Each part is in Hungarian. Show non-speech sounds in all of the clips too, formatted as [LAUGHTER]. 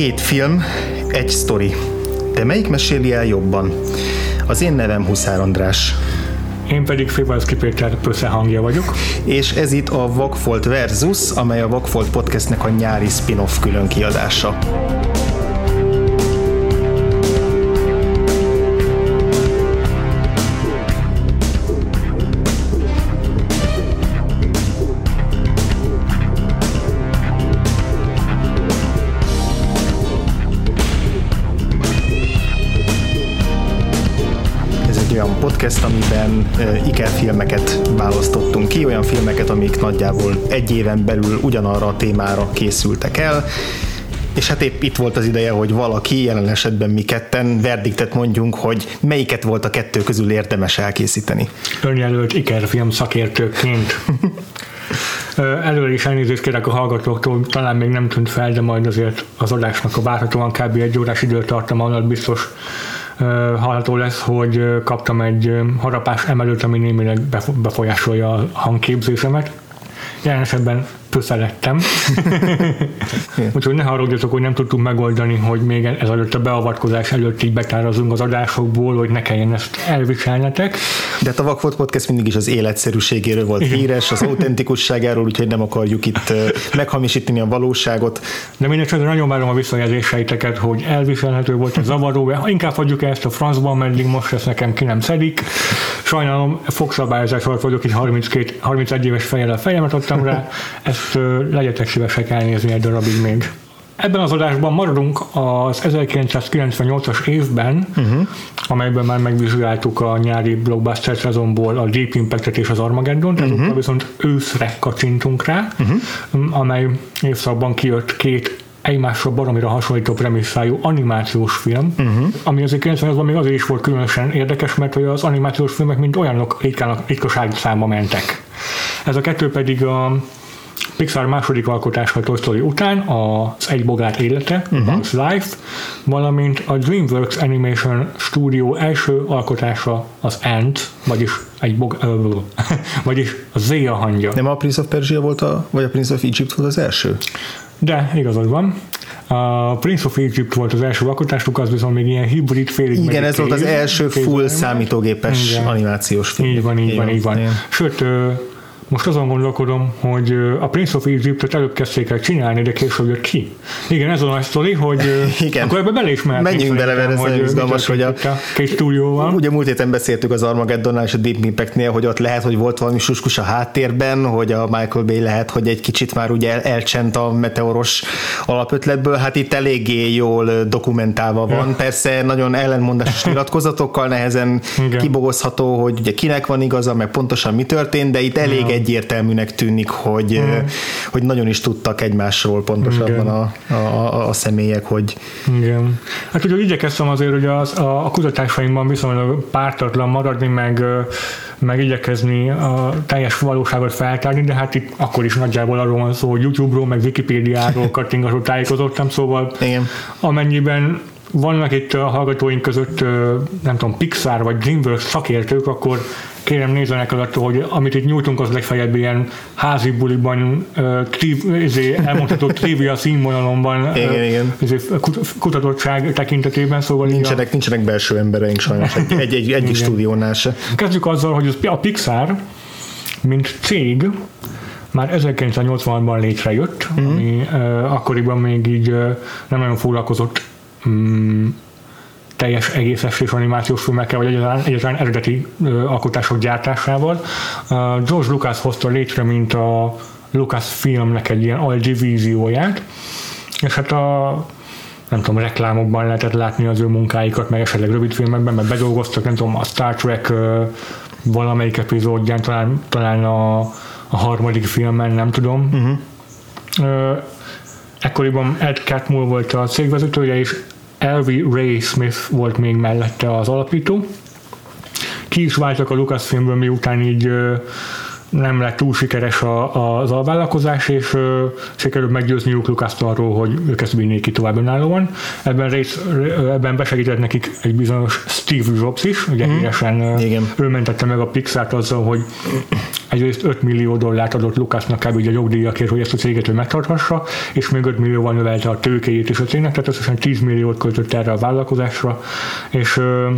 Két film, egy sztori. De melyik meséli el jobban? Az én nevem Huszár András. Én pedig Frivalszki Péter hangja vagyok. És ez itt a Vagfolt Versus, amely a Vagfolt Podcastnek a nyári spin-off külön kiadása. Podcast, amiben ikerfilmeket választottunk ki, olyan filmeket, amik nagyjából egy éven belül ugyanarra a témára készültek el, és hát épp itt volt az ideje, hogy valaki, jelen esetben mi ketten verdiktet mondjunk, hogy melyiket volt a kettő közül érdemes elkészíteni. Önjelölt ikerfilm szakértőként. Előre is elnézést kérek a hallgatóktól, talán még nem tűnt fel, de majd azért az adásnak a várhatóan kb. egy órás időtartama alatt biztos hallható lesz, hogy kaptam egy harapás emelőt, ami némileg befolyásolja a hangképzésemet. Jelen esetben pöszelettem. [LAUGHS] Úgyhogy ne haragudjatok, hogy nem tudtuk megoldani, hogy még ez előtt a beavatkozás előtt így betárazunk az adásokból, hogy ne kelljen ezt elviselnetek. De a Vakfolt Podcast mindig is az életszerűségéről volt híres, az autentikusságáról, úgyhogy nem akarjuk itt meghamisítani a valóságot. De mindesetre nagyon várom a visszajelzéseiteket, hogy elviselhető volt a zavaró, inkább hagyjuk ezt a francban, meddig most ezt nekem ki nem szedik. Sajnálom, fogszabályozás alatt vagyok, itt 32, 31 éves fejjel a fejemet adtam rá, ezt legyetek szívesek elnézni egy darabig még. Ebben az adásban maradunk az 1998-as évben, uh-huh. amelyben már megvizsgáltuk a nyári blockbuster szezonból a Deep Impact-et és az Armageddon, uh-huh. ezúttal viszont őszre kacsintunk rá, uh-huh. amely évszakban kijött két egymásra baromira hasonlító premisszájú animációs film, uh-huh. ami azért 90 még azért is volt különösen érdekes, mert hogy az animációs filmek mind olyanok ritkaság számba mentek. Ez a kettő pedig a Pixar második alkotása a Toy Story után az Egy bogár élete, uh-huh. Life, valamint a DreamWorks Animation Studio első alkotása az Ant, vagyis egy bog, [LAUGHS] vagyis a Zéja hangja. Nem a Prince of Persia volt a, vagy a Prince of Egypt volt az első? De, igazad van. A Prince of Egypt volt az első alkotásuk, az viszont még ilyen hibrid félig Igen, ez volt az első full számítógépes Igen. animációs film. Így van, így van, így van. Sőt, most azon gondolkodom, hogy a Prince of Egypt-et előbb kezdték el csinálni, de később jött ki. Igen, ez a nagy sztori, hogy [LAUGHS] Igen. akkor ebbe bele is Menjünk bele, mert ez nagyon izgalmas, hogy a, két stúdióval. Ugye múlt héten beszéltük az Armageddonnál és a Deep Impact-nél, hogy ott lehet, hogy volt valami suskus a háttérben, hogy a Michael Bay lehet, hogy egy kicsit már ugye el, elcsent a meteoros alapötletből, hát itt eléggé jól dokumentálva van. Ja. Persze nagyon ellenmondásos [LAUGHS] nyilatkozatokkal nehezen Igen. kibogozható, hogy ugye kinek van igaza, meg pontosan mi történt, de itt elég ja egyértelműnek tűnik, hogy, mm. hogy nagyon is tudtak egymásról pontosabban a, a, a személyek, hogy... Igen. Hát ugye igyekeztem azért, hogy az, a, a kutatásaimban viszonylag pártatlan maradni, meg meg igyekezni a teljes valóságot feltárni, de hát itt akkor is nagyjából arról van szó, hogy YouTube-ról, meg Wikipédiáról [LAUGHS] kattingató tájékozottam, szóval Igen. amennyiben vannak itt a hallgatóink között, nem tudom, Pixar vagy DreamWorks szakértők, akkor kérem nézzenek alatt, hogy amit itt nyújtunk, az legfeljebb ilyen házi buliban, uh, izé, elmondható trivia színvonalomban igen. Izé, kutatottság tekintetében, szóval nincsenek, a... nincsenek belső embereink sajnos, egy, egy, egy, egy stúdiónál se. Kezdjük azzal, hogy a Pixar, mint cég, már 1980-ban létrejött, mm-hmm. ami uh, akkoriban még így uh, nem nagyon foglalkozott um, teljes egész estés animációs filmekkel, vagy egyáltalán, egyáltalán eredeti ö, alkotások gyártásával. Uh, George Lucas hozta létre, mint a Lucas filmnek egy ilyen aldivízióját, és hát a nem tudom, reklámokban lehetett látni az ő munkáikat, meg esetleg rövidfilmekben, mert bedolgoztak, nem tudom, a Star Trek uh, valamelyik epizódján, talán, talán a, a harmadik filmben, nem tudom. Uh-huh. Uh, ekkoriban Ed Catmull volt a cégvezetője, és Elvi Ray Smith volt még mellette az alapító. Ki is váltak a Lucasfilmből, miután így nem lett túl sikeres a, az alvállalkozás, és ö, sikerült meggyőzni Lucas arról, hogy ők ezt vinnék ki tovább önállóan. Ebben, rész, ebben besegített nekik egy bizonyos Steve Jobs is, ugye mm. híresen Igen. ő mentette meg a Pixart azzal, hogy egyrészt 5 millió dollárt adott Lucasnak kb. a jogdíjakért, hogy ezt a céget ő megtarthassa, és még 5 millióval növelte a tőkéjét is a cégnek, tehát összesen 10 milliót költött erre a vállalkozásra, és ö,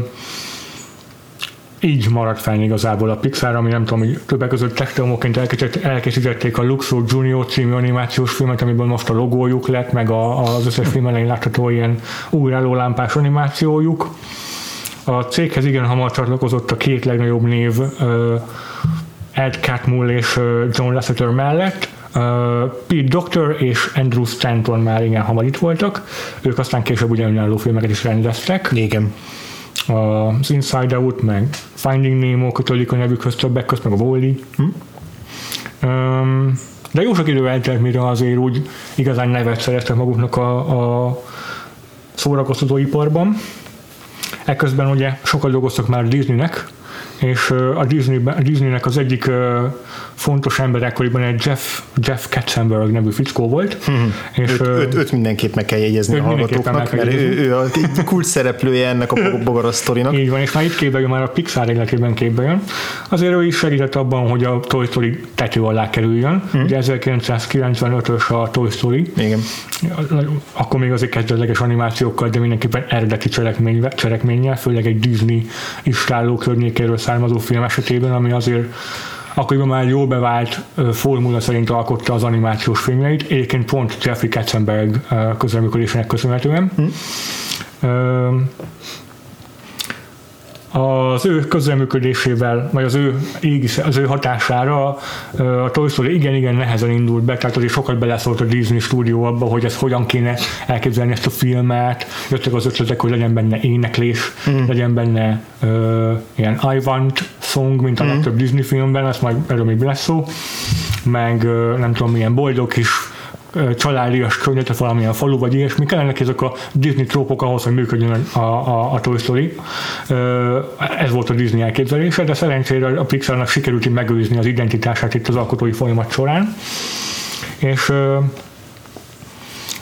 így maradt fenn igazából a Pixar, ami nem tudom, hogy többek között technomoként elkészítették a Luxor Junior című animációs filmet, amiből most a logójuk lett, meg a, az összes film elején látható ilyen új lámpás animációjuk. A céghez igen hamar csatlakozott a két legnagyobb név Ed Catmull és John Lasseter mellett, Uh, Pete Doctor és Andrew Stanton már igen hamar itt voltak, ők aztán később ugyanönálló filmeket is rendeztek. Igen az Inside Out, meg Finding Nemo kötődik a nevükhöz többek között, meg a Wally. Hm? Um, de jó sok idő eltelt, mire azért úgy igazán nevet szereztek maguknak a, a szórakoztatóiparban. Ekközben ugye sokat dolgoztak már Disneynek, és a, Disney, a Disneynek az egyik fontos ember ekkoriban egy Jeff, Jeff Katzenberg nevű fickó volt. Hmm. És, őt, őt, őt, mindenképp meg kell jegyezni a hallgatóknak, mert ő, ő a kult szereplője ennek a bogaras sztorinak. Így van, és már itt képbe jön, már a Pixar életében képbe jön. Azért ő is segített abban, hogy a Toy Story tető alá kerüljön. Hmm. Ugye 1995-ös a Toy Story. Igen. Akkor még azért kezdetleges animációkkal, de mindenképpen eredeti cselekménnyel, főleg egy Disney istáló környékéről származó film esetében, ami azért akkoriban már jól bevált formula szerint alkotta az animációs filmjeit, egyébként pont Jeffrey Katzenberg közreműködésének köszönhetően. Mm az ő közreműködésével, vagy az ő, égis, az ő hatására a Toy Story igen-igen nehezen indult be, tehát azért sokat beleszólt a Disney stúdió abba, hogy ez hogyan kéne elképzelni ezt a filmet, jöttek az ötletek, hogy legyen benne éneklés, mm. legyen benne uh, ilyen I Want song, mint a mm. legtöbb Disney filmben, ezt majd erről még lesz szó, meg uh, nem tudom milyen boldog kis családias környezet, valamilyen falu, vagy ilyesmi, kellenek ezek a Disney trópok ahhoz, hogy működjön a, a, a Toy Story. Ez volt a Disney elképzelése, de szerencsére a Pixarnak sikerült megőrizni az identitását itt az alkotói folyamat során. És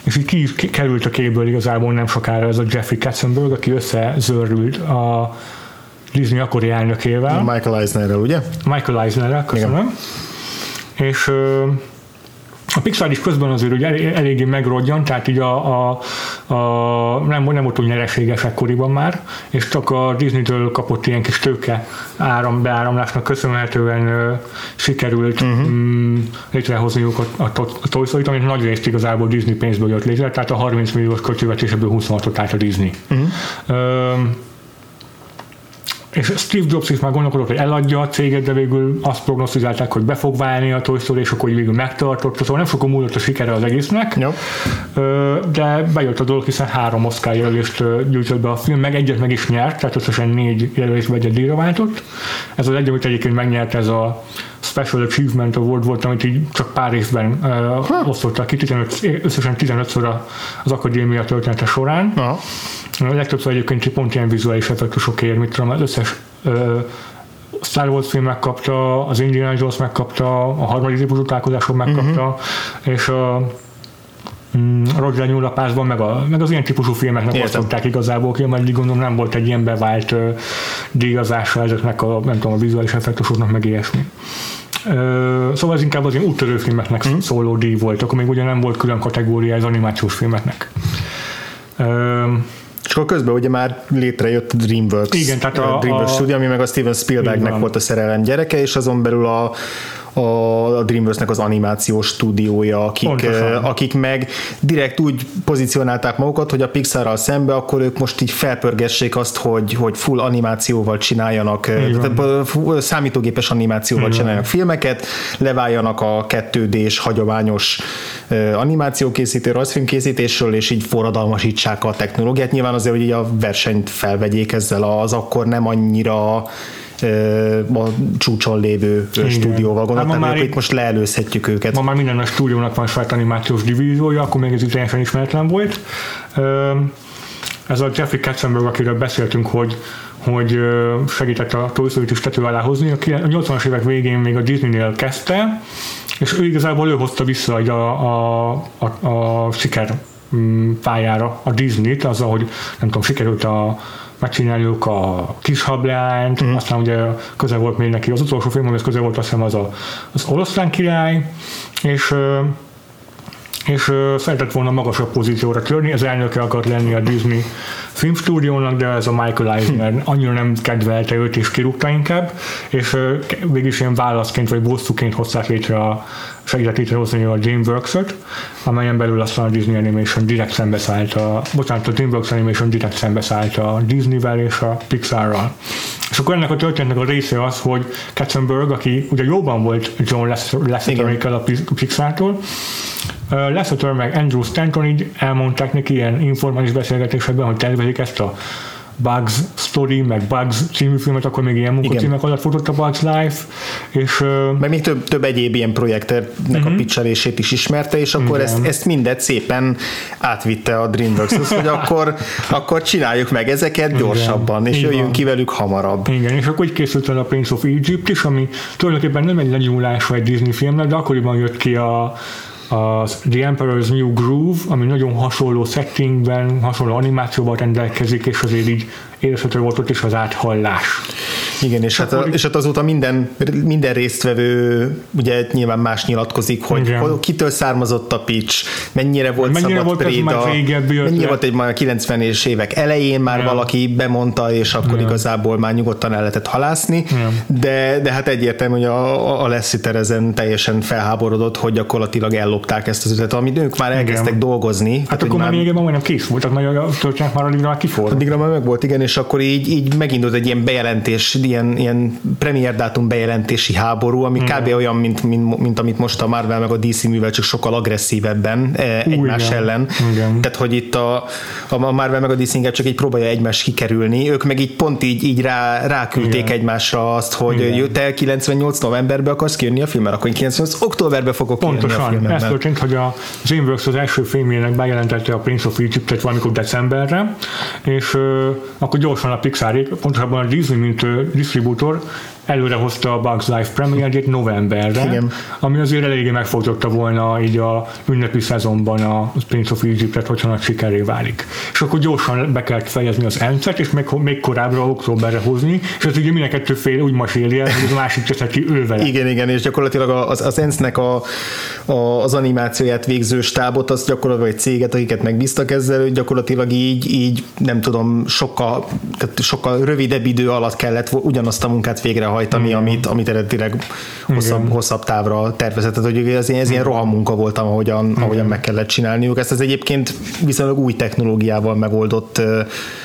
és így ki, került a képből igazából nem sokára ez a Jeffrey Katzenberg, aki összezörült a Disney akkori elnökével. Michael Eisnerrel, ugye? Michael Eisnerrel, köszönöm. Igen. És a Pixar is közben azért hogy elég, eléggé megrodjan, tehát így a, a, a nem, nem volt úgy nyereséges ekkoriban már, és csak a Disney-től kapott ilyen kis tőke áram, beáramlásnak köszönhetően uh, sikerült uh-huh. um, létrehozniuk a, a, a Toy Story-t, amit nagy részt igazából Disney pénzből jött létre, tehát a 30 milliós költségvetéseből 26-ot állt a Disney. Uh-huh. Uh, és Steve Jobs is már gondolkodott, hogy eladja a céget, de végül azt prognosztizálták, hogy be fog válni a Toy Story, és akkor végül megtartott, szóval nem sokkal múlott a sikere az egésznek, Jó. de bejött a dolog, hiszen három Oscar jelölést gyűjtött be a film, meg egyet meg is nyert, tehát összesen négy jelölésbe egyet díjra váltott. Ez az egy, amit egyébként megnyert, ez a Special Achievement Award volt, amit így csak pár részben uh, osztottak ki, 15, összesen 15-ször az akadémia története során. Aha. A legtöbbször egyébként pont ilyen vizuális effektusokért, mit tudom, az összes uh, Star Wars film megkapta, az Indiana Jones megkapta, a harmadik típusú találkozások megkapta, uh-huh. és a mm, Roger nyúlapásban, meg, a, meg az ilyen típusú filmeknek osztották igazából ki, mert gondolom nem volt egy ilyen bevált uh, díjazása ezeknek a, nem tudom, a vizuális effektusoknak, meg ilyesmi. Uh, szóval ez inkább az ilyen úttörő filmeknek mm. szóló díj volt, akkor még ugye nem volt külön kategória az animációs filmeknek. Uh, és akkor közben ugye már létrejött a DreamWorks, Igen, tehát a, a DreamWorks a, Studio, ami meg a Steven Spielbergnek volt a szerelem gyereke, és azon belül a a Dreamworks-nek az animációs stúdiója, akik, akik meg direkt úgy pozícionálták magukat, hogy a Pixarral szembe, akkor ők most így felpörgessék azt, hogy, hogy full animációval csináljanak, tehát számítógépes animációval Igen. csináljanak filmeket, leváljanak a 2D-s hagyományos animációkészítő, rajzfilmkészítésről, és így forradalmasítsák a technológiát. Nyilván azért, hogy így a versenyt felvegyék ezzel az akkor nem annyira a csúcson lévő Igen. stúdióval gondoltam, hát itt most leelőzhetjük őket. Ma már minden a stúdiónak van saját animációs divíziója, akkor még ez itt ismeretlen volt. Ez a Jeffrey Katzenberg, akiről beszéltünk, hogy hogy segített a Toy Story-t is tető alá hozni. A 80-as évek végén még a Disney-nél kezdte, és ő igazából ő hozta vissza a, a, a, a siker mm, pályára a Disney-t, azzal, hogy nem tudom, sikerült a, megcsináljuk a kis hableányt, mm. aztán ugye közel volt még neki az utolsó film, ez közel volt azt hiszem az a, az oroszlán király, és és szeretett volna magasabb pozícióra törni, az elnöke akart lenni a Disney filmstúdiónak, de ez a Michael Eisner annyira nem kedvelte őt, és kirúgta inkább, és végig ilyen válaszként vagy bosszúként hozták létre a segített létrehozni a DreamWorks-ot, amelyen belül aztán a Disney Animation direkt szembeszállt a, bocsánat, a DreamWorks Animation direkt szembeszállt a Disney-vel és a Pixar-ral. És akkor ennek a történetnek a része az, hogy Katzenberg, aki ugye jóban volt John Lasseter a Pixar-tól, Lasseter meg Andrew Stanton így elmondták neki ilyen informális beszélgetésekben, hogy tervezik ezt a Bugs Story, meg Bugs című filmet, akkor még ilyen munkacímek alatt futott a Bugs Life, és... Meg még több, több egyéb ilyen projektnek uh-huh. a mhm. pitchelését is ismerte, és akkor ezt, ezt mindet szépen átvitte a DreamWorks, hogy akkor, [LAUGHS] akkor csináljuk meg ezeket gyorsabban, Igen. és jöjjünk van. ki velük hamarabb. Igen, és akkor így készült el a Prince of Egypt is, ami tulajdonképpen nem egy legyúlás egy Disney filmnek, de akkoriban jött ki a az The Emperor's New Groove, ami nagyon hasonló settingben, hasonló animációval rendelkezik, és azért így érezhető volt ott is az áthallás. Igen, és, hát, és hát azóta minden, minden résztvevő ugye nyilván más nyilatkozik, hogy Igen. kitől származott a pitch, mennyire volt mennyire szabad volt préda, mennyire volt egy már 90-es évek elején már Igen. valaki bemondta, és akkor Igen. igazából már nyugodtan el lehetett halászni, de, de hát egyértelmű, hogy a, a Lessiter ezen teljesen felháborodott, hogy gyakorlatilag ellopták ezt az üzletet, amit ők már elkezdtek igen. dolgozni. Hát, hát akkor már régebben majdnem kész voltak, mert a történet már addigra már kifolt. Addigra már meg volt, igen, és akkor így, így megindult egy ilyen bejelentés, ilyen, ilyen premier dátum bejelentési háború, ami mm. kb. olyan, mint, mint, mint, amit most a Marvel meg a DC művel, csak sokkal agresszívebben e, egymás igen. ellen. Igen. Tehát, hogy itt a, a Marvel meg a DC csak így próbálja egymást kikerülni, ők meg így pont így, így rá, ráküldték igen. egymásra azt, hogy igen. te 98 novemberben akarsz kijönni a filmmel, akkor én 98 októberben fogok Pontosan. kijönni a filmmel. Ez történt, hogy a Dreamworks az első filmjének bejelentette a Prince of Egypt-et valamikor decemberre, és uh, akkor gyorsan a Pixar, pontosabban a Disney, mint distributor előre hozta a Bugs Life premierjét novemberre, Igen. ami azért eléggé megfogytotta volna így a ünnepi szezonban a Prince of Egypt-et, hogyha nagy sikeré válik. És akkor gyorsan be kellett fejezni az encet, és még, még korábbra októberre hozni, és az ugye mind a kettő fél úgy el, hogy a másik teszek ki ő vele. Igen, igen, és gyakorlatilag az, az ENSZ-nek a, a, az animációját végző stábot, az gyakorlatilag egy céget, akiket megbíztak ezzel, hogy gyakorlatilag így, így nem tudom, sokkal, tehát sokkal rövidebb idő alatt kellett ugyanazt a munkát végrehajtani végrehajtani, mm. amit, amit eredetileg hosszabb, hosszabb távra tervezett. Tehát, hogy ez, ez ilyen rohammunka volt, ahogyan, ahogyan meg kellett csinálniuk. Ezt az egyébként viszonylag új technológiával megoldott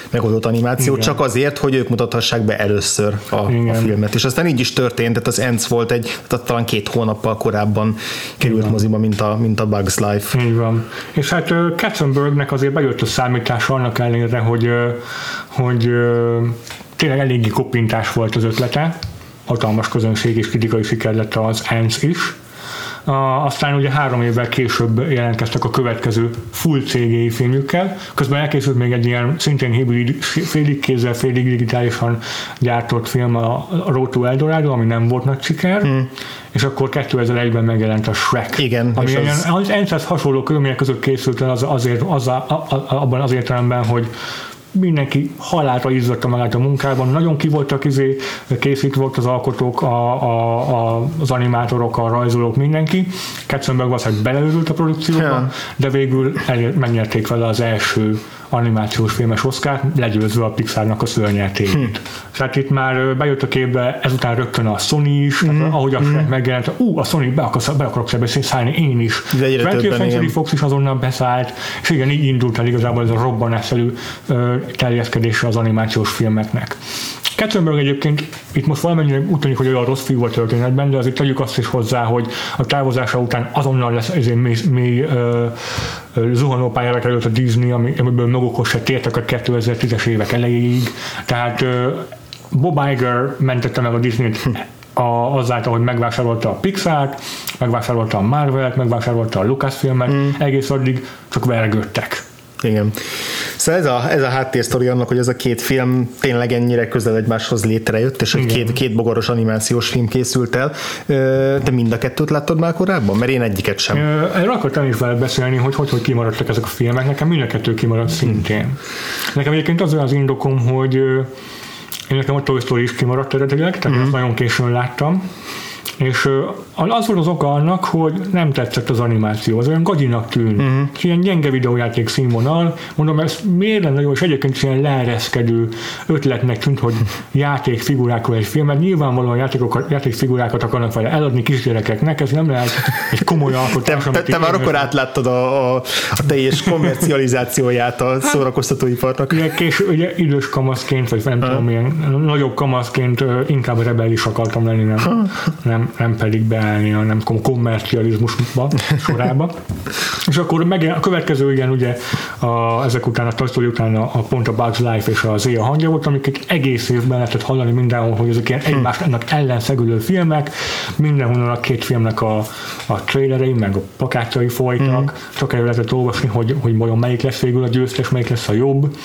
megoldott animáció, Igen. csak azért, hogy ők mutathassák be először a, a filmet. És aztán így is történt, tehát az Ents volt egy, tehát talán két hónappal korábban került Igen. moziba, mint a, mint a Bugs Life. Így van. És hát Katzenbergnek azért bejött a számítás annak ellenére, hogy, hogy tényleg eléggé koppintás volt az ötlete, hatalmas közönség és kritikai siker lett az Ants is. Uh, aztán ugye három évvel később jelentkeztek a következő full CGI filmjükkel, közben elkészült még egy ilyen szintén hibrid, félig kézzel, félig digitálisan gyártott film, a Road to Eldorado, ami nem volt nagy siker, hmm. és akkor 2001-ben megjelent a Shrek. Igen. Ami és az... az Ants hasonló körülmények között készült az, azért, az, a, a, a, abban az értelemben, hogy mindenki halálra izzatta magát a munkában, nagyon ki voltak izé, készítve volt az alkotók, a, a, a, az animátorok, a rajzolók, mindenki. Katzenberg valószínűleg beleőrült a produkcióba, de végül el, megnyerték vele az első animációs filmes Oscar, legyőzve a Pixarnak a szörnyeltét. Hm. Tehát itt már bejött a képbe, ezután rögtön a Sony is, mm. tehát, ahogy a mm. megjelent, ú, a Sony be, akarsz, be akarok szállni, én is. 20th Century Fox is azonnal beszállt, és igen, így indult el igazából ez a robbanásszerű terjeszkedése az animációs filmeknek. Katzenberg egyébként itt most valamennyire úgy tűnik, hogy olyan rossz fiú a történetben, de azért tegyük azt is hozzá, hogy a távozása után azonnal lesz ezért mély, mély uh, zuhanópályára került a Disney, amiből magukhoz se tértek a 2010-es évek elejéig. Tehát uh, Bob Iger mentette meg a Disney-t a, azáltal, hogy megvásárolta a Pixar-t, megvásárolta a Marvel-t, megvásárolta a Lucasfilmet, mm. egész addig csak vergődtek. Igen. Szóval ez a, ez a háttérsztori annak, hogy ez a két film tényleg ennyire közel egymáshoz létrejött, és egy két, két bogaros animációs film készült el. Te mind a kettőt láttad már korábban? Mert én egyiket sem. Erről akartam is vele beszélni, hogy hogy, hogy kimaradtak ezek a filmek. Nekem mind a kettő kimaradt szintén. Nekem egyébként az az indokom, hogy én nekem a Toy Story is kimaradt eredetileg, tehát mm. ezt nagyon későn láttam. És az volt az oka annak, hogy nem tetszett az animáció, az olyan gagyinak tűnt. Uh-huh. Ilyen gyenge videójáték színvonal, mondom, ez miért lenne jó, és egyébként ilyen leereszkedő ötletnek tűnt, hogy [LAUGHS] játékfigurákról egy film, mert nyilvánvalóan játékokat, játékfigurákat akarnak vele eladni kisgyerekeknek, ez nem lehet egy komoly alkotás. Te, te, te már akkor átláttad a, a, a teljes kommercializációját a hát, szórakoztatóiparnak. Ugye, kés, ugye idős kamaszként, vagy nem tudom, milyen nagyobb kamaszként inkább rebelis akartam lenni, nem, nem, nem pedig be beállni a nem kommercializmusba sorába. [LAUGHS] és akkor meg, a következő igen, ugye a, ezek után, a Toy Story után a, a pont a Bugs Life és az Éja hangja volt, amiket egész évben lehetett hallani mindenhol, hogy ezek ilyen hm. egymásnak ellenszegülő filmek, mindenhonnan a két filmnek a, a trailerei, meg a plakátjai folytak, mm. csak el lehetett olvasni, hogy, hogy vajon melyik lesz végül a győztes, melyik lesz a jobb.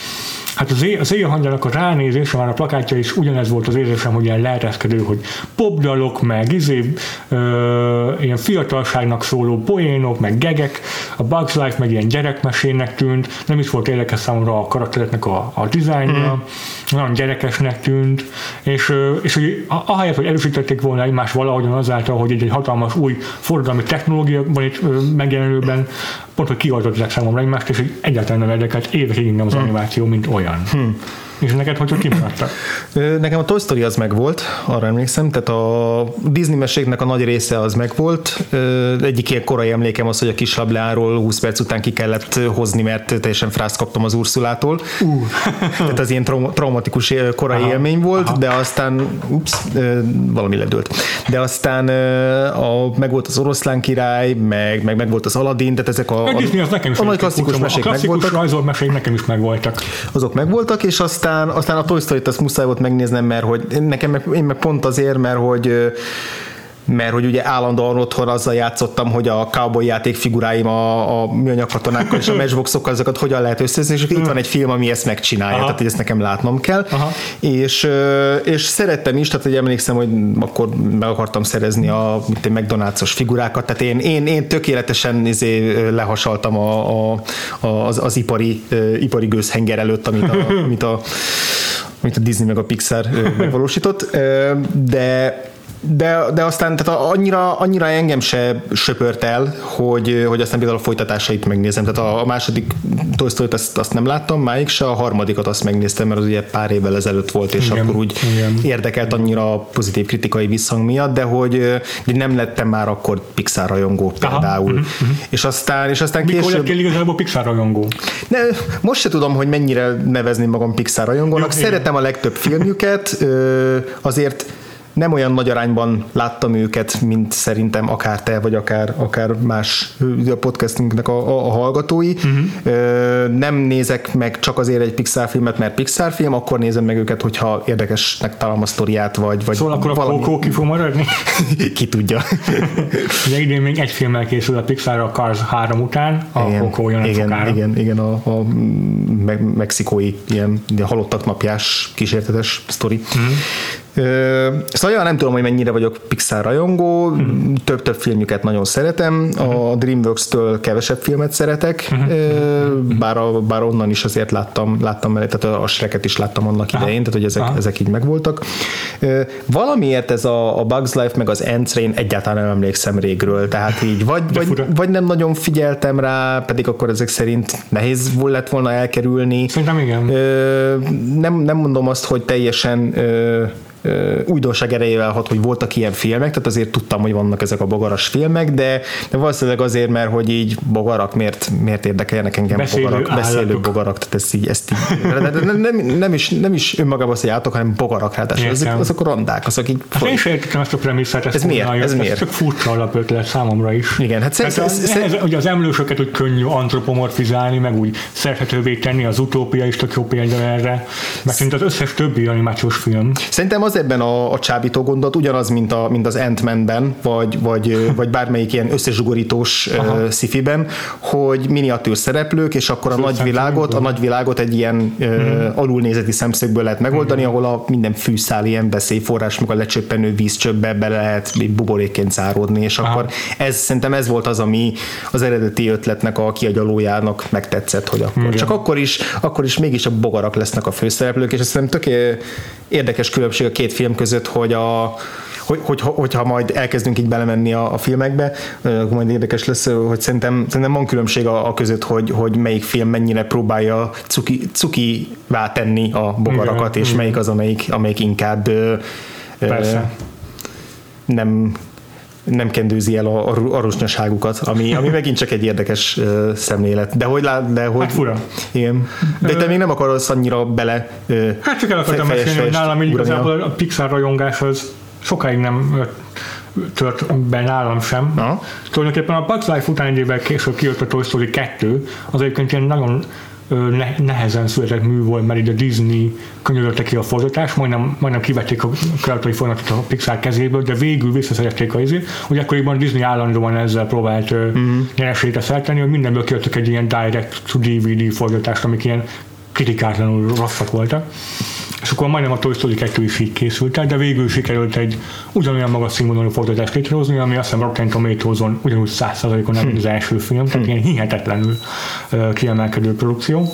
Hát az, az éjjelhangjának a ránézése, már a plakátja is ugyanez volt az érzésem, hogy ilyen leereszkedő, hogy popdalok, meg izé, ö, ilyen fiatalságnak szóló poénok, meg gegek, a Bugs Life meg ilyen gyerekmesének tűnt, nem is volt érdekes számomra a karaktereknek a, a dizájnja, mm. nagyon gyerekesnek tűnt, és, és hogy ahelyett, hogy erősítették volna egymást valahogyan azáltal, hogy egy, egy hatalmas új forgalmi technológia van itt megjelenőben, pont, hogy kioltották számomra egymást, és hogy egyáltalán nem érdekelt évekig nem az hmm. animáció, mint olyan. Hmm. És neked hogy kimaradtak? Nekem a Toy Story az megvolt, arra emlékszem, tehát a Disney meséknek a nagy része az megvolt. Egyik ilyen korai emlékem az, hogy a kis labláról 20 perc után ki kellett hozni, mert teljesen frászt kaptam az Ursulától. Uh. tehát az ilyen traumatikus korai aha, élmény volt, aha. de aztán ups, valami ledőlt. De aztán a, meg volt az oroszlán király, meg, meg, meg volt az Aladdin, tehát ezek a, a, a, az nekem is a nagy klasszikus mesék a klasszikus rajzolmesék nekem is megvoltak. Azok megvoltak, és aztán aztán, aztán a Toy Story-t azt muszáj volt megnéznem, mert hogy nekem meg, én meg pont azért, mert hogy mert hogy ugye állandóan otthon azzal játszottam, hogy a cowboy játék figuráim a, a műanyag katonákkal és a [LAUGHS] matchboxokkal azokat hogyan lehet összezni, és itt van egy film, ami ezt megcsinálja, Aha. tehát hogy ezt nekem látnom kell, Aha. és, és szerettem is, tehát hogy emlékszem, hogy akkor meg akartam szerezni a mint McDonald's-os figurákat, tehát én, én, én tökéletesen izé lehasaltam a, a, az, az ipari, ipari gőzhenger előtt, amit a, [LAUGHS] amit a amit a Disney meg a Pixar megvalósított, de de, de aztán tehát annyira, annyira engem se söpört el, hogy, hogy aztán például a folytatásait megnézem. Tehát a, a második Toy story azt, azt nem láttam, máig se, a harmadikat azt megnéztem, mert az ugye pár évvel ezelőtt volt, és igen, akkor úgy igen. érdekelt annyira pozitív kritikai visszhang miatt, de hogy de nem lettem már akkor Pixar rajongó például. Uh-huh, uh-huh. És aztán, és aztán Mikor később... Mikor igazából Pixar rajongó? Ne, most se tudom, hogy mennyire nevezni magam Pixar rajongónak. Jó, Szeretem igen. a legtöbb filmjüket, azért nem olyan nagy arányban láttam őket, mint szerintem akár te, vagy akár, akár más a podcastünknek a, a, a hallgatói. Uh-huh. Nem nézek meg csak azért egy Pixar filmet, mert Pixar film, akkor nézem meg őket, hogyha érdekesnek találom a sztoriát, vagy, vagy Szóval akkor valami... a Coco ki fog maradni? [LAUGHS] ki tudja. [LAUGHS] Ugye idén még egy filmmel készül a Pixar a Cars 3 után, a igen, Coco jön igen, sokára. igen, igen, a, a me- mexikói ilyen halottak napjás kísértetes sztori. Uh-huh. Szóval nem tudom, hogy mennyire vagyok Pixar rajongó, több-több filmjüket nagyon szeretem, a mhm. Dreamworks-től kevesebb filmet szeretek, hmm. bár, a, bár onnan is azért láttam, láttam tehát a Shreket is láttam annak idején, tehát hogy ezek, ezek így megvoltak. Valamiért ez a, a Bugs Life meg az Ants Rain egyáltalán nem emlékszem régről, tehát így vagy, vagy, vagy nem nagyon figyeltem rá, pedig akkor ezek szerint nehéz lett volna elkerülni. Szerintem igen. Nem, nem mondom azt, hogy teljesen újdonság erejével hat, hogy voltak ilyen filmek, tehát azért tudtam, hogy vannak ezek a bogaras filmek, de, de valószínűleg azért, mert hogy így bogarak, miért, miért érdekeljenek engem beszélő bogarak, állatok. beszélő bogarak, tehát ezt így, ezt így de nem, nem, is, nem is önmagában az állatok, hanem bogarak, hát azok, azok rondák, azok így... Hát én sem értettem ezt a premisszát, ez, ez miért? Ez, ez miért? csak furcsa alapötlet számomra is. Igen, hát szerint, hát az, ez, ugye az emlősöket úgy könnyű antropomorfizálni, meg úgy szerethetővé tenni, az utópia is tök jó példa erre, mert szerint az összes többi animációs film. Szerintem az az ebben a, a csábító gondot, ugyanaz, mint, a, mint az Ant-Man-ben, vagy, vagy, vagy bármelyik ilyen összezsugorítós uh, szifiben, hogy miniatűr szereplők, és akkor a nagy világot, a nagy világot egy ilyen uh, alulnézeti szemszögből lehet megoldani, ahol a minden fűszál ilyen veszélyforrás, meg a lecsöppenő vízcsöpbe bele lehet buborékként záródni, és Aha. akkor ez szerintem ez volt az, ami az eredeti ötletnek a kiagyalójának megtetszett, hogy akkor. Igen. Csak akkor is, akkor is mégis a bogarak lesznek a főszereplők, és ez szerintem tök érdekes különbség a két film között, hogy a hogy, hogy, hogyha majd elkezdünk így belemenni a, a filmekbe, akkor majd érdekes lesz, hogy szerintem, szerintem van különbség a, a között, hogy, hogy melyik film mennyire próbálja cuki, cukivá tenni a bogarakat, igen, és igen. melyik az, amelyik, amelyik inkább Persze. nem nem kendőzi el a, a, a rusnyaságukat, ami, ami [LAUGHS] megint csak egy érdekes uh, szemlélet. De hogy lát, de hogy... Hát fura. Igen. De te még nem akarsz annyira bele uh, Hát csak el akartam mesélni, hogy nálam így igazából a Pixar rajongás az sokáig nem tört be nálam sem. Na. Tulajdonképpen a Bugs Life után egy évvel később kijött a Toy Story 2, az egyébként ilyen nagyon nehezen született mű volt, mert a Disney könyörölte ki a forgatást, majdnem, majdnem kivették a kreatói folyamatot a Pixar kezéből, de végül visszaszerették a izét. Ugye akkoriban a Disney állandóan ezzel próbált uh-huh. nyereségre szerteni, hogy mindenből kijöttek egy ilyen direct to DVD forgatást, amik ilyen kritikátlanul rosszak voltak és akkor majdnem a Toy Story 2 is így készült el, de végül sikerült egy ugyanolyan magas színvonalú forgatást létrehozni, ami azt hiszem Rotten Tomatoes-on ugyanúgy 100%-on nem, hm. az első film, tehát hm. ilyen hihetetlenül uh, kiemelkedő produkció.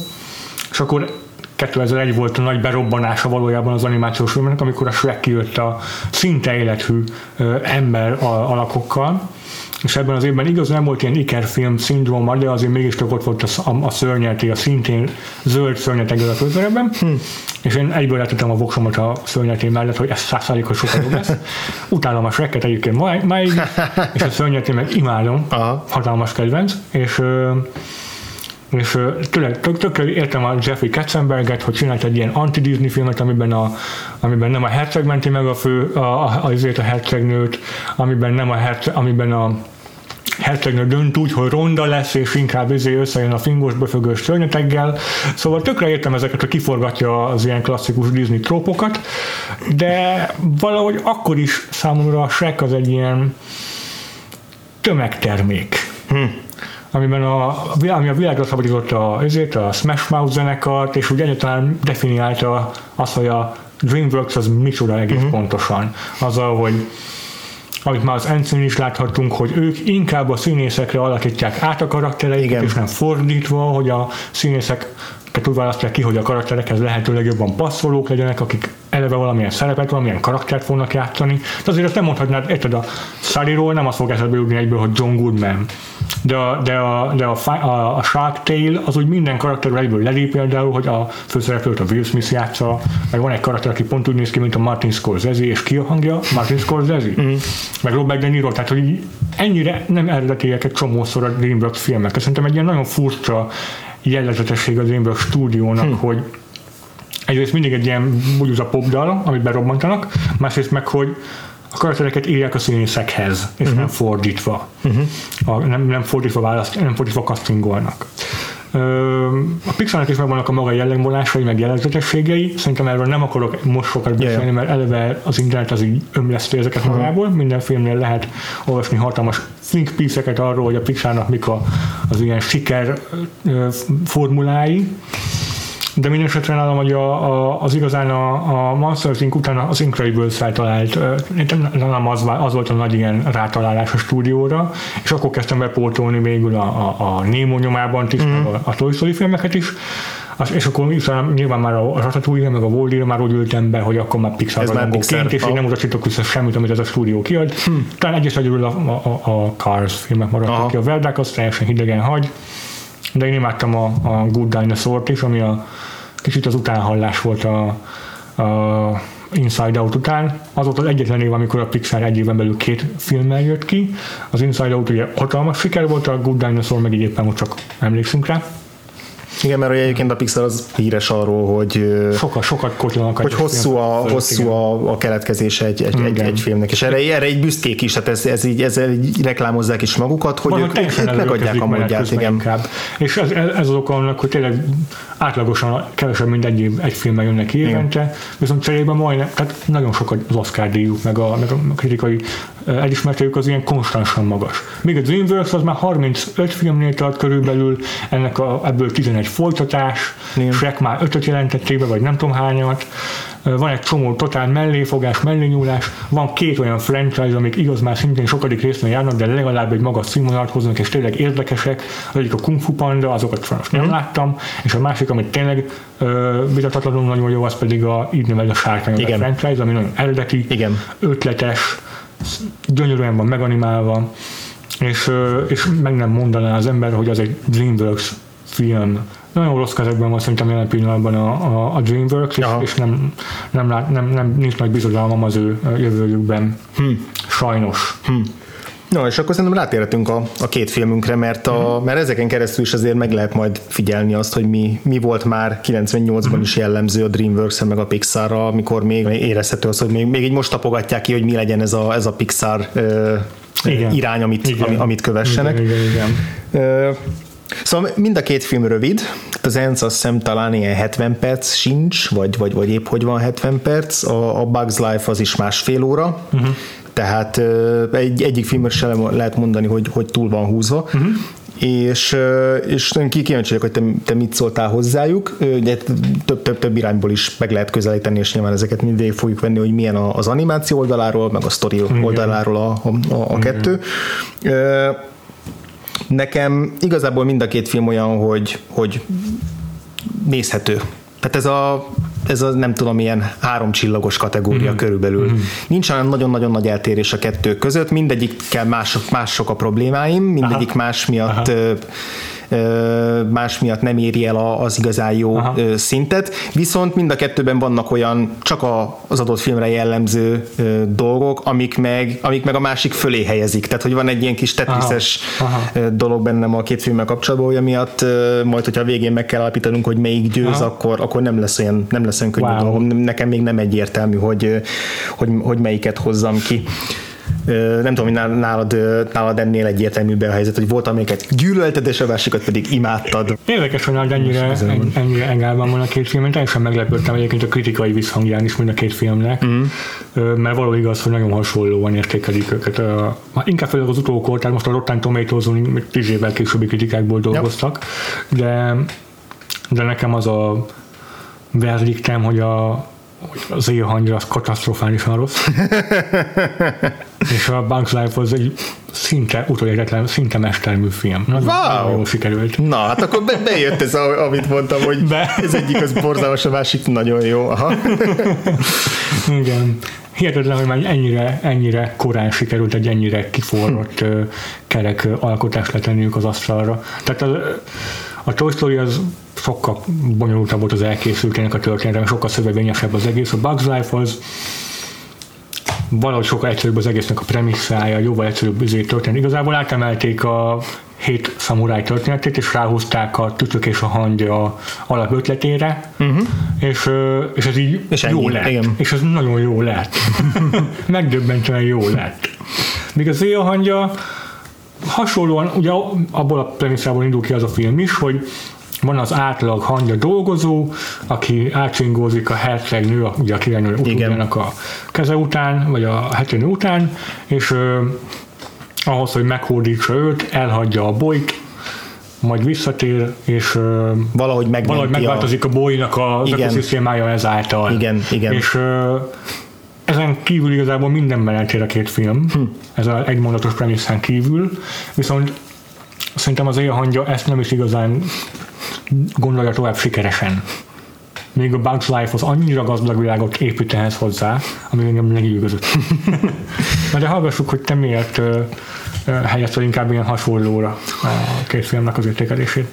És akkor 2001 volt a nagy berobbanása valójában az animációs filmnek, amikor a Shrek kijött a szinte élethű uh, ember alakokkal, és ebben az évben igaz nem volt ilyen ikerfilm szindróma, de azért mégis ott volt a, a, a szörnyelté, a szintén zöld szörnyeteggel a főszerepben, hm. és én egyből letettem a voksomat a szörnyelté mellett, hogy ez százszázalékos sokkal jobb lesz. [LAUGHS] Utálom a Shreket egyébként máig, és a szörnyelté meg imádom, Aha. hatalmas kedvenc, és és tényleg tök, tök, értem a Jeffrey Katzenberget, hogy csinált egy ilyen anti-Disney filmet, amiben, a, amiben nem a herceg menti meg a fő, a, a, azért a hercegnőt, amiben nem a herceg, amiben a hercegnő dönt úgy, hogy ronda lesz, és inkább izé összejön a fingos befögős szörnyeteggel. Szóval tökre értem ezeket, hogy kiforgatja az ilyen klasszikus Disney trópokat, de valahogy akkor is számomra a Shrek az egy ilyen tömegtermék. Hm amiben a, ami a világra szabadította ezért, a Smash Mouth zenekart, és úgy egyáltalán definiálta azt, hogy a DreamWorks az micsoda egész uh-huh. pontosan. Azzal, hogy amit már az Ensign is láthattunk, hogy ők inkább a színészekre alakítják át a karaktereiket, és nem fordítva, hogy a színészek úgy választják ki, hogy a karakterekhez lehetőleg jobban passzolók legyenek, akik eleve valamilyen szerepet, valamilyen karaktert fognak játszani. De azért azt nem mondhatnád, érted, a Sullyról nem azt fog eszedbe jutni egyből, hogy John Goodman. De a, de a, de a, a, a Shark Tale az úgy minden karakter egyből lelép például, hogy a főszereplőt a Will Smith játsza, meg van egy karakter, aki pont úgy néz ki, mint a Martin Scorsese, és ki a hangja? Martin Scorsese. Mm. Meg Robert De Niro, tehát hogy ennyire nem eredetiek egy csomószor a DreamWorks filmek. Szerintem egy ilyen nagyon furcsa jellegzetesség a DreamWorks stúdiónak, hm. hogy egyrészt mindig egy ilyen bugyuza popdal, amit berobbantanak, másrészt meg, hogy a karaktereket írják a színészekhez, és uh-huh. nem fordítva. Uh-huh. A, nem, nem fordítva választ, nem fordítva castingolnak. A Pixarnak is megvannak a maga jellegvonásai, meg jellegzetességei. Szerintem erről nem akarok most sokat beszélni, yeah. mert eleve az internet az így ömlesztő ezeket uh-huh. magából. Minden filmnél lehet olvasni hatalmas think piece arról, hogy a Pixarnak mik a, az ilyen siker formulái de minden esetre nálam, hogy a, a, az igazán a, a Monsters Inc. után az Incredibles feltalált, nálam az, az volt a nagy ilyen rátalálás a stúdióra, és akkor kezdtem bepótolni végül a, a, a Nemo nyomában is, mm. a, a Toy Story filmeket is, az, és akkor nyilván már a Ratatouille, meg a wall már úgy ültem be, hogy akkor már Pixar rajongóként, és én nem utasítok vissza semmit, amit ez a stúdió kiad. Hm. Talán egyes egyedül a, a, a Cars filmek maradtak ki, a Verdák az teljesen hidegen hagy, de én imádtam a, a Good Dinosaur-t is, ami a kicsit az utánhallás volt a, a Inside Out után. Az volt az egyetlen év, amikor a Pixar egy éven belül két filmmel jött ki. Az Inside Out ugye hatalmas siker volt, a Good Dinosaur meg éppen most csak emlékszünk rá. Igen, mert egyébként a Pixar az híres arról, hogy sokat, sokat kotlanak. Hogy hosszú, a, hosszú a, a keletkezése egy, egy, egy, egy filmnek, és erre, erre egy büszkék is, tehát ez, ez így, ezzel így reklámozzák is magukat, hogy ők, ők megadják a módját. Igen. Inkább. És ez, ez, ez az oka annak, hogy tényleg átlagosan kevesebb, mint egy, egy filmmel jönnek évente, Igen. viszont cserében majdnem, tehát nagyon sokat az Oscar díjuk, meg a, meg a kritikai elismertségük az ilyen konstansan magas. Míg a DreamWorks az már 35 filmnél tart körülbelül, ennek a, ebből 11 folytatás, Igen. Shrek már 5 jelentették be, vagy nem tudom hányat, van egy csomó totál melléfogás, mellényúlás, van két olyan franchise, amik igaz már szintén sokadik részben járnak, de legalább egy magas színvonalat hoznak, és tényleg érdekesek. Az egyik a Kung Fu Panda, azokat sajnos nem mm. láttam, és a másik, amit tényleg vitathatatlanul nagyon jó, az pedig a így nevezett a Sárkány franchise, ami nagyon eredeti, Igen. ötletes, gyönyörűen van meganimálva, és, és meg nem mondaná az ember, hogy az egy DreamWorks film. Nagyon rossz kezekben van szerintem jelen pillanatban a, a, a DreamWorks, és, és nem, nem, lát, nem, nem, nincs nagy bizodalmam az ő jövőjükben. Hm. Sajnos. Hm. No, és akkor szerintem rátérhetünk a, a két filmünkre, mert, a, mert ezeken keresztül is azért meg lehet majd figyelni azt, hogy mi, mi volt már 98-ban is jellemző a dreamworks meg a Pixarra, amikor még érezhető az, hogy még, még így most tapogatják ki, hogy mi legyen ez a, ez a Pixar ö, igen. irány, amit, igen. amit kövessenek. Igen, igen, igen. Ö, Szóval mind a két film rövid, az Ents azt hiszem talán ilyen 70 perc sincs, vagy, vagy, vagy épp hogy van 70 perc, a, a Bugs Life az is másfél óra, uh-huh. tehát egy, egyik filmről sem lehet mondani, hogy, hogy túl van húzva, uh-huh és, és kíváncsi vagyok, hogy te, te mit szóltál hozzájuk. Ugye több, több, több irányból is meg lehet közelíteni, és nyilván ezeket mindig fogjuk venni, hogy milyen az animáció oldaláról, meg a sztori oldaláról a, a, a, a kettő. Nekem igazából mind a két film olyan, hogy, hogy nézhető. Tehát ez a, ez a nem tudom, ilyen három csillagos kategória mm. körülbelül. Mm. Nincs olyan nagyon-nagyon nagy eltérés a kettő között, mindegyikkel mások, mások a problémáim, mindegyik Aha. más miatt Aha más miatt nem éri el az igazán jó Aha. szintet, viszont mind a kettőben vannak olyan csak az adott filmre jellemző dolgok, amik meg, amik meg a másik fölé helyezik, tehát hogy van egy ilyen kis tetriszes dolog bennem a két filmmel kapcsolatban, hogy miatt majd, hogyha a végén meg kell alapítanunk, hogy melyik győz, akkor, akkor nem lesz olyan, nem lesz olyan könnyű wow. dolgom. Nekem még nem egyértelmű, hogy, hogy, hogy melyiket hozzam ki nem tudom, hogy nálad, nálad ennél egyértelműbb a helyzet, hogy volt amiket gyűlölted, és a másikat pedig imádtad. Érdekes, hogy nálad ennyire, ennyire engálban van a két film, teljesen meglepődtem egyébként a kritikai visszhangján is mind a két filmnek, mm. mert való igaz, hogy nagyon hasonlóan értékelik őket. Inkább főleg az utókor, tehát most a Rotten Tomatoes-on 10 évvel későbbi kritikákból dolgoztak, yep. de, de nekem az a verdiktem, hogy a hogy az élhangyra az katasztrofálisan rossz. [LAUGHS] és a Bugs Life az egy szinte utolérhetetlen, szinte mestermű film. Nagyon, wow. jól sikerült. Na, hát akkor be, bejött ez, a, amit mondtam, hogy Be. ez egyik az borzalmas, a másik nagyon jó. Aha. [LAUGHS] Igen. Hihetetlen, hogy már ennyire, ennyire korán sikerült egy ennyire kiforrott hm. kerek alkotást letenniük az asztalra. Tehát az, a Toy Story az sokkal bonyolultabb volt az elkészültének a történetem, sokkal szövevényesebb az egész. A Bugs Life az valahogy sokkal egyszerűbb az egésznek a premisszája, jóval egyszerűbb üzé történet. Igazából átemelték a hét szamuráj történetét, és ráhúzták a tütök és a hangya alapötletére, uh-huh. és, és ez így és jó ennyi, lett. Igen. És ez nagyon jó lett. [LAUGHS] Megdöbbentően jó lett. Míg az a hangya hasonlóan, ugye abból a premisszából indul ki az a film is, hogy van az átlag hangya dolgozó, aki átcsingózik a hercegnő, ugye a királynő utódjának a keze után, vagy a hetőnő után, és ö, ahhoz, hogy meghódítsa őt, elhagyja a bolyt, majd visszatér, és ö, valahogy, valahogy megváltozik a, a bolynak igen. ökoszisztémája ezáltal. Igen, igen. És ö, ezen kívül igazából mindenben eltér a két film, hm. ez a egymondatos premisszán kívül, viszont szerintem az élhangja ezt nem is igazán gondolja tovább sikeresen. Még a Bugs Life az annyira gazdag világot épít ehhez hozzá, ami engem lenyűgözött. [LAUGHS] Na de hallgassuk, hogy te miért helyezted inkább ilyen hasonlóra a két filmnek az értékelését?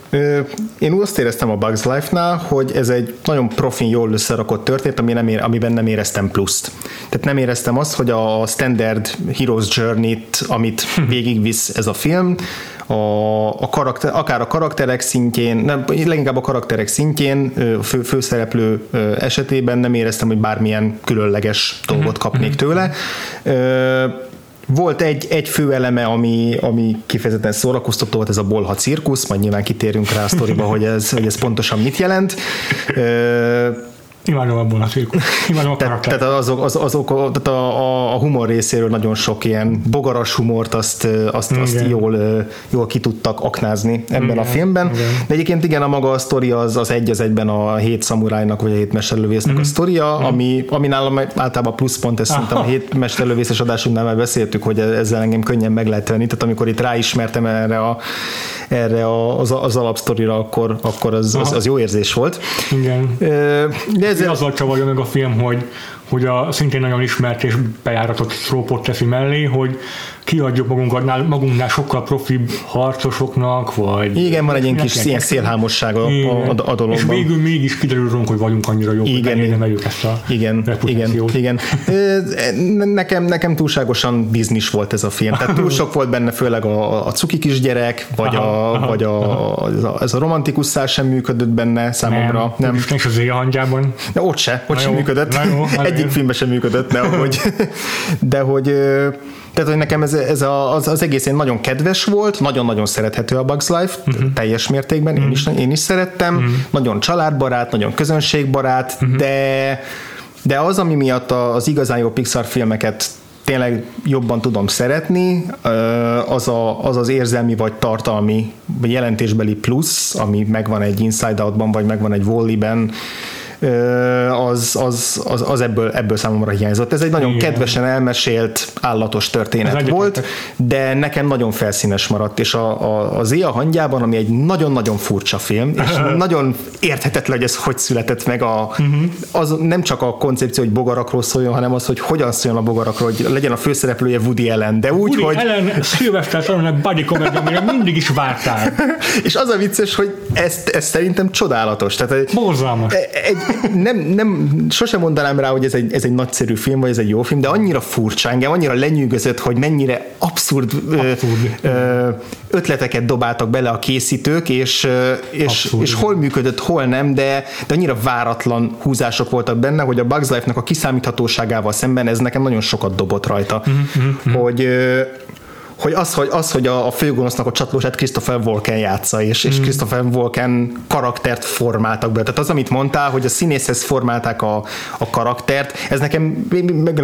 Én úgy azt éreztem a Bugs Life-nál, hogy ez egy nagyon profin jól összerakott történet, ami nem ér, amiben nem éreztem pluszt. Tehát nem éreztem azt, hogy a standard Heroes Journey-t, amit végigvisz ez a film, a, a karakter, akár a karakterek szintjén, nem, leginkább a karakterek szintjén, fő, főszereplő esetében nem éreztem, hogy bármilyen különleges dolgot kapnék tőle. Volt egy, egy fő eleme, ami, ami kifejezetten szórakoztató volt, ez a bolha cirkusz, majd nyilván kitérünk rá a sztoriba, hogy ez, hogy ez pontosan mit jelent. Imádom abból a cirkusz. Imádom a tehát, tehát azok, az, azok, tehát a, a, a humor részéről nagyon sok ilyen bogaras humort azt, azt, azt jól, jól ki tudtak aknázni ebben igen, a filmben. Igen. De egyébként igen, a maga a sztori az, az egy az egyben a hét szamurájnak, vagy a hét mesterlövésznek mm. a sztoria, mm. ami, ami nálam általában pluszpont, ezt szerintem a hét mesterlövészes adásunknál már beszéltük, hogy ezzel engem könnyen meg lehet venni, tehát amikor itt ráismertem erre a erre az, az alapsztorira, akkor, akkor az, az, az, jó érzés volt. Igen. De ezzel... Azzal csavarja meg a film, hogy, hogy a szintén nagyon ismert és bejáratott trópot teszi mellé, hogy kiadjuk magunknál, magunknál sokkal profibb harcosoknak, vagy... Igen, van egy ilyen kis ilyen szélhámosság a, a, a dologban. És végül mégis kiderül hogy vagyunk annyira jók, igen, hogy emeljük ezt a igen, igen, igen. Nekem, nekem túlságosan biznis volt ez a film. Tehát túl sok volt benne, főleg a, a cuki kisgyerek, vagy, aha, a, aha, vagy a, ez, a, ez a romantikus szár sem működött benne számomra. Nem, nem. És az hangyában. De ott se, ott sem működött. Jó, Egyik filmben sem működött, de [LAUGHS] hogy, de hogy tehát, hogy nekem ez, ez a, az, az egész nagyon kedves volt, nagyon-nagyon szerethető a Bugs Life, uh-huh. teljes mértékben, uh-huh. én, is, én is szerettem, uh-huh. nagyon családbarát, nagyon közönségbarát, uh-huh. de de az, ami miatt az igazán jó Pixar filmeket tényleg jobban tudom szeretni, az, a, az az érzelmi vagy tartalmi vagy jelentésbeli plusz, ami megvan egy Inside Out-ban, vagy megvan egy Wall-E-ben, az, az, az, az ebből, ebből számomra hiányzott. Ez egy nagyon Igen. kedvesen elmesélt, állatos történet volt, de nekem nagyon felszínes maradt, és a, a, az Éja hangyában, ami egy nagyon-nagyon furcsa film, és [LAUGHS] nagyon érthetetlen, hogy ez hogy született meg, a, uh-huh. az nem csak a koncepció, hogy bogarakról szóljon, hanem az, hogy hogyan szóljon a bogarakról, hogy legyen a főszereplője Woody Allen, de úgy, Woody hogy... Allen Sylvester Stallone body comedy, amire mindig is vártál. [LAUGHS] és az a vicces, hogy ez, ez szerintem csodálatos. Tehát Borzalmas. Egy, nem, nem, sosem mondanám rá, hogy ez egy, ez egy nagyszerű film, vagy ez egy jó film, de annyira furcsa engem, annyira lenyűgözött, hogy mennyire abszurd, abszurd. Ö, ötleteket dobáltak bele a készítők, és, és, és hol működött, hol nem, de, de annyira váratlan húzások voltak benne, hogy a Bugs Life-nak a kiszámíthatóságával szemben ez nekem nagyon sokat dobott rajta. Mm-hmm. Hogy hogy az, hogy, az, hogy a, a főgonosznak a csatlósát Christopher Walken játsza, és, mm. és Christopher Walken karaktert formáltak be. Tehát az, amit mondtál, hogy a színészhez formálták a, a karaktert, ez nekem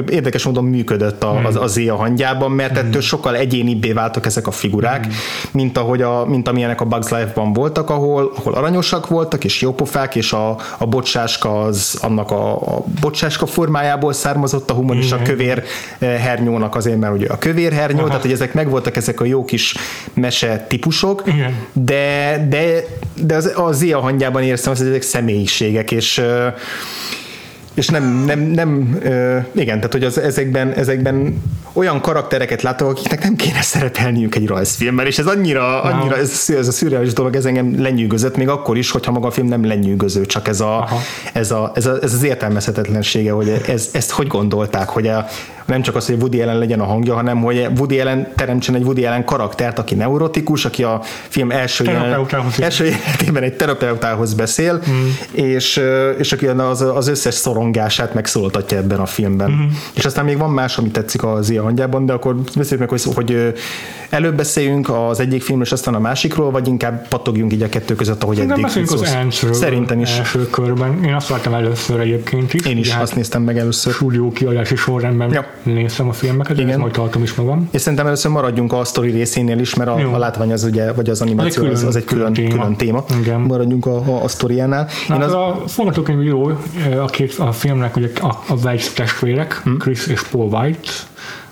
érdekes módon működött a, mm. az, az Zéa hangyában, mert mm. ettől sokkal egyénibbé váltak ezek a figurák, mm. mint, ahogy a, mint amilyenek a Bugs Life-ban voltak, ahol, ahol aranyosak voltak, és jópofák, és a, a bocsáska az annak a, a bocsáska formájából származott, a humor mm. és a kövér eh, hernyónak azért, mert ugye a kövér hernyó, Aha. tehát hogy ezek meg megvoltak ezek a jó kis mese típusok, Igen. de, de, de az, az Zia hangyában éreztem, hogy ezek személyiségek, és és nem, nem, nem igen, tehát hogy az, ezekben, ezekben olyan karaktereket látok, akiknek nem kéne szerepelniük egy rajzfilmben, és ez annyira, annyira ez, ez a szürreális dolog, ez engem lenyűgözött, még akkor is, hogyha maga a film nem lenyűgöző, csak ez, a, ez, a, ez, a, ez az értelmezhetetlensége, hogy ez, ezt hogy gondolták, hogy a, nem csak az, hogy Woody Allen legyen a hangja, hanem hogy Woody Allen teremtsen egy Woody Allen karaktert, aki neurotikus, aki a film első, jelen, első jelenetében egy terapeutához beszél, mm. és, és aki az, az összes szorongását megszólaltatja ebben a filmben. Mm. És aztán még van más, ami tetszik az Zia hangyában, de akkor beszéljük meg, hogy, hogy előbb beszéljünk az egyik filmről, és aztán a másikról, vagy inkább pattogjunk így a kettő között, ahogy eddig. Beszéljünk az Ants-ről. Szerintem is. Első körben. Én azt láttam először egyébként is. Én is azt néztem meg először. Stúdió kiadási sorrendben ja néztem a filmeket, Igen. majd tartom is magam. És szerintem először maradjunk a sztori részénél is, mert a, a látvány az ugye, vagy az animáció az, az egy külön, külön, téma. Külön téma. Igen. Maradjunk a, a, a sztoriánál. Én az... A forgatókönyvíró a két a filmnek ugye a, a Weitz testvérek, hmm. Chris és Paul Weitz,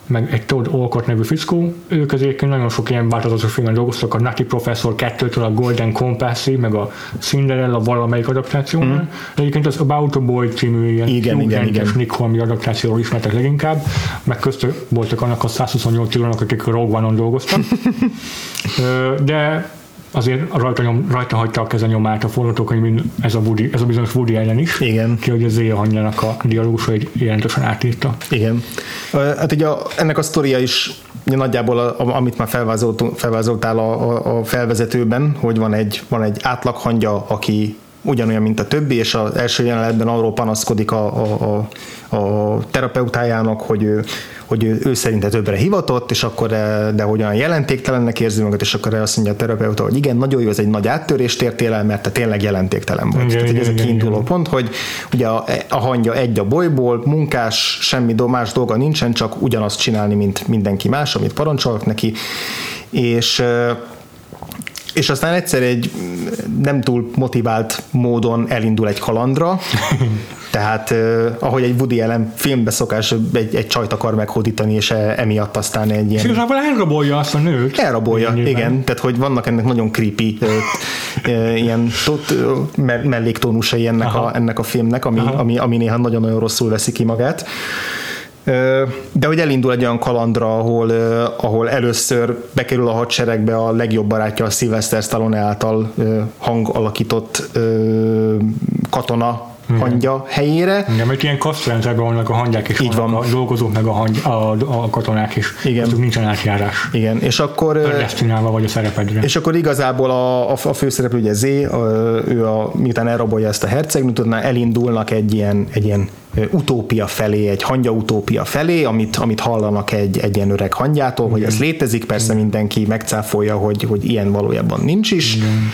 meg egy Todd Olcott nevű fickó, ők azért nagyon sok ilyen változatos filmen dolgoztak, a Nutty Professor 2-től a Golden compass meg a Cinderella valamelyik adaptáció. Mm. Egyébként az About a Boy című ilyen igen, igen, igen. Nick adaptációról ismertek leginkább, meg köztük voltak annak a 128 csillanak, akik Rogue One-on dolgoztak. [LAUGHS] De azért rajta, nyom, rajta hagyta a keze nyomát a forgatókönyvben ez a, Woody, ez a bizonyos Woody ellen is. Igen. Ki, hogy az Zéja hangjának a dialógusait jelentősen átírta. Igen. Hát ugye a, ennek a sztoria is nagyjából, a, amit már felvázolt, felvázoltál a, a, a felvezetőben, hogy van egy, van egy átlag hangya, aki ugyanolyan, mint a többi, és az első jelenetben arról panaszkodik a, a, a, a terapeutájának, hogy ő, hogy ő, ő szerinte többre hivatott, és akkor de, de hogyan jelentéktelennek érzi magát, és akkor azt mondja a terapeuta, hogy igen, nagyon jó, ez egy nagy áttörést értél el, mert te tényleg jelentéktelen vagy. Igen, Tehát igen, ez igen, a kiinduló igen. pont, hogy ugye a, a hangja egy a bolyból, munkás, semmi más dolga nincsen, csak ugyanazt csinálni, mint mindenki más, amit parancsolok neki, és és aztán egyszer egy nem túl motivált módon elindul egy kalandra, [LAUGHS] tehát uh, ahogy egy Woody Allen filmbe szokás, egy, egy csajt akar meghódítani, és e, emiatt aztán egy ilyen... Igazából elrabolja azt a nőt. Elrabolja, Ennyiben. igen, tehát hogy vannak ennek nagyon creepy uh, ilyen tot, melléktónusai ennek a, ennek a filmnek, ami, ami, ami néha nagyon-nagyon rosszul veszi ki magát. De hogy elindul egy olyan kalandra, ahol, ahol először bekerül a hadseregbe a legjobb barátja a Sylvester Stallone által hangalakított katona igen. hangya helyére. Igen, mert ilyen kasztrendszerben vannak a hangyák is, Így van. a dolgozók meg a, hangy, a, a katonák is. Igen. Azok nincsen átjárás. Igen, és akkor... Predestinálva vagy a szerepedre. És akkor igazából a, a, a főszereplő ugye Z, a, ő a, miután elrabolja ezt a hercegnőt, elindulnak egy ilyen, egy ilyen utópia felé, egy hangya utópia felé, amit, amit hallanak egy, egy ilyen öreg hangyától, hogy ez létezik, persze mindenki megcáfolja, hogy, hogy ilyen valójában nincs is. Igen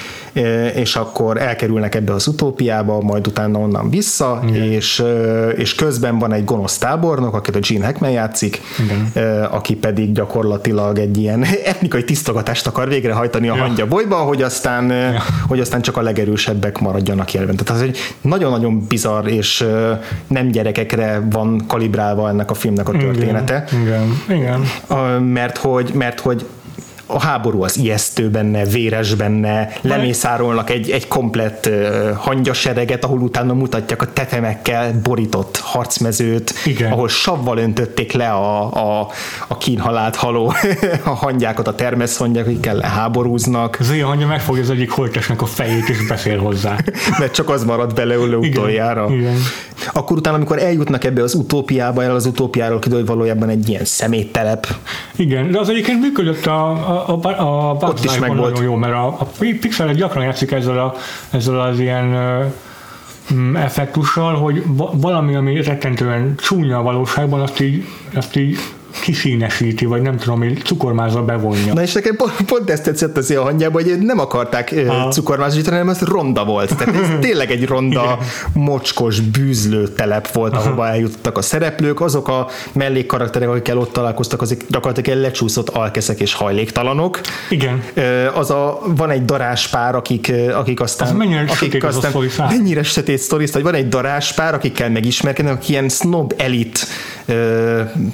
és akkor elkerülnek ebbe az utópiába, majd utána onnan vissza, Igen. és, és közben van egy gonosz tábornok, akit a Gene Hackman játszik, Igen. aki pedig gyakorlatilag egy ilyen [LAUGHS] etnikai tisztogatást akar végrehajtani a ja. hangya bolyba, hogy aztán, ja. hogy aztán csak a legerősebbek maradjanak jelben. Tehát ez egy nagyon-nagyon bizarr és nem gyerekekre van kalibrálva ennek a filmnek a története. Igen. Igen. Igen. Mert hogy, mert hogy a háború az ijesztő benne, véres benne, lemészárolnak egy, egy komplett uh, hangyasereget, ahol utána mutatják a tetemekkel borított harcmezőt, Igen. ahol savval öntötték le a, a, a kínhalált haló [LAUGHS] a hangyákat, a termeszhangyák, akikkel leháborúznak. Az ilyen hangya megfogja az egyik holtesnek a fejét, és beszél hozzá. [LAUGHS] Mert csak az marad belőle utoljára. Igen. Akkor utána, amikor eljutnak ebbe az utópiába, el az utópiáról kiderül, hogy valójában egy ilyen szeméttelep. Igen, de az egyébként működött a, a, a, a Ott is meg volt. jó, mert a, a Pixar gyakran játszik ezzel, a, ezzel az ilyen mm, effektussal, hogy valami, ami rettentően csúnya a valóságban, azt így, azt így kiszínesíti, vagy nem tudom, hogy cukormázza bevonja. Na és nekem pont, pont ezt tetszett az a hangyában, hogy nem akarták ha. cukormázsítani, hanem ez ronda volt. Tehát ez [LAUGHS] tényleg egy ronda, mocskos, bűzlő telep volt, Aha. ahova eljutottak a szereplők. Azok a mellékkarakterek, akikkel ott találkoztak, azok gyakorlatilag lecsúszott alkeszek és hajléktalanok. Igen. Az a, van egy darás pár, akik, akik aztán... Az mennyire akik aztán, az a mennyire sötét sztori, hogy van egy darás pár, akikkel megismerkednek, akik ilyen snob elit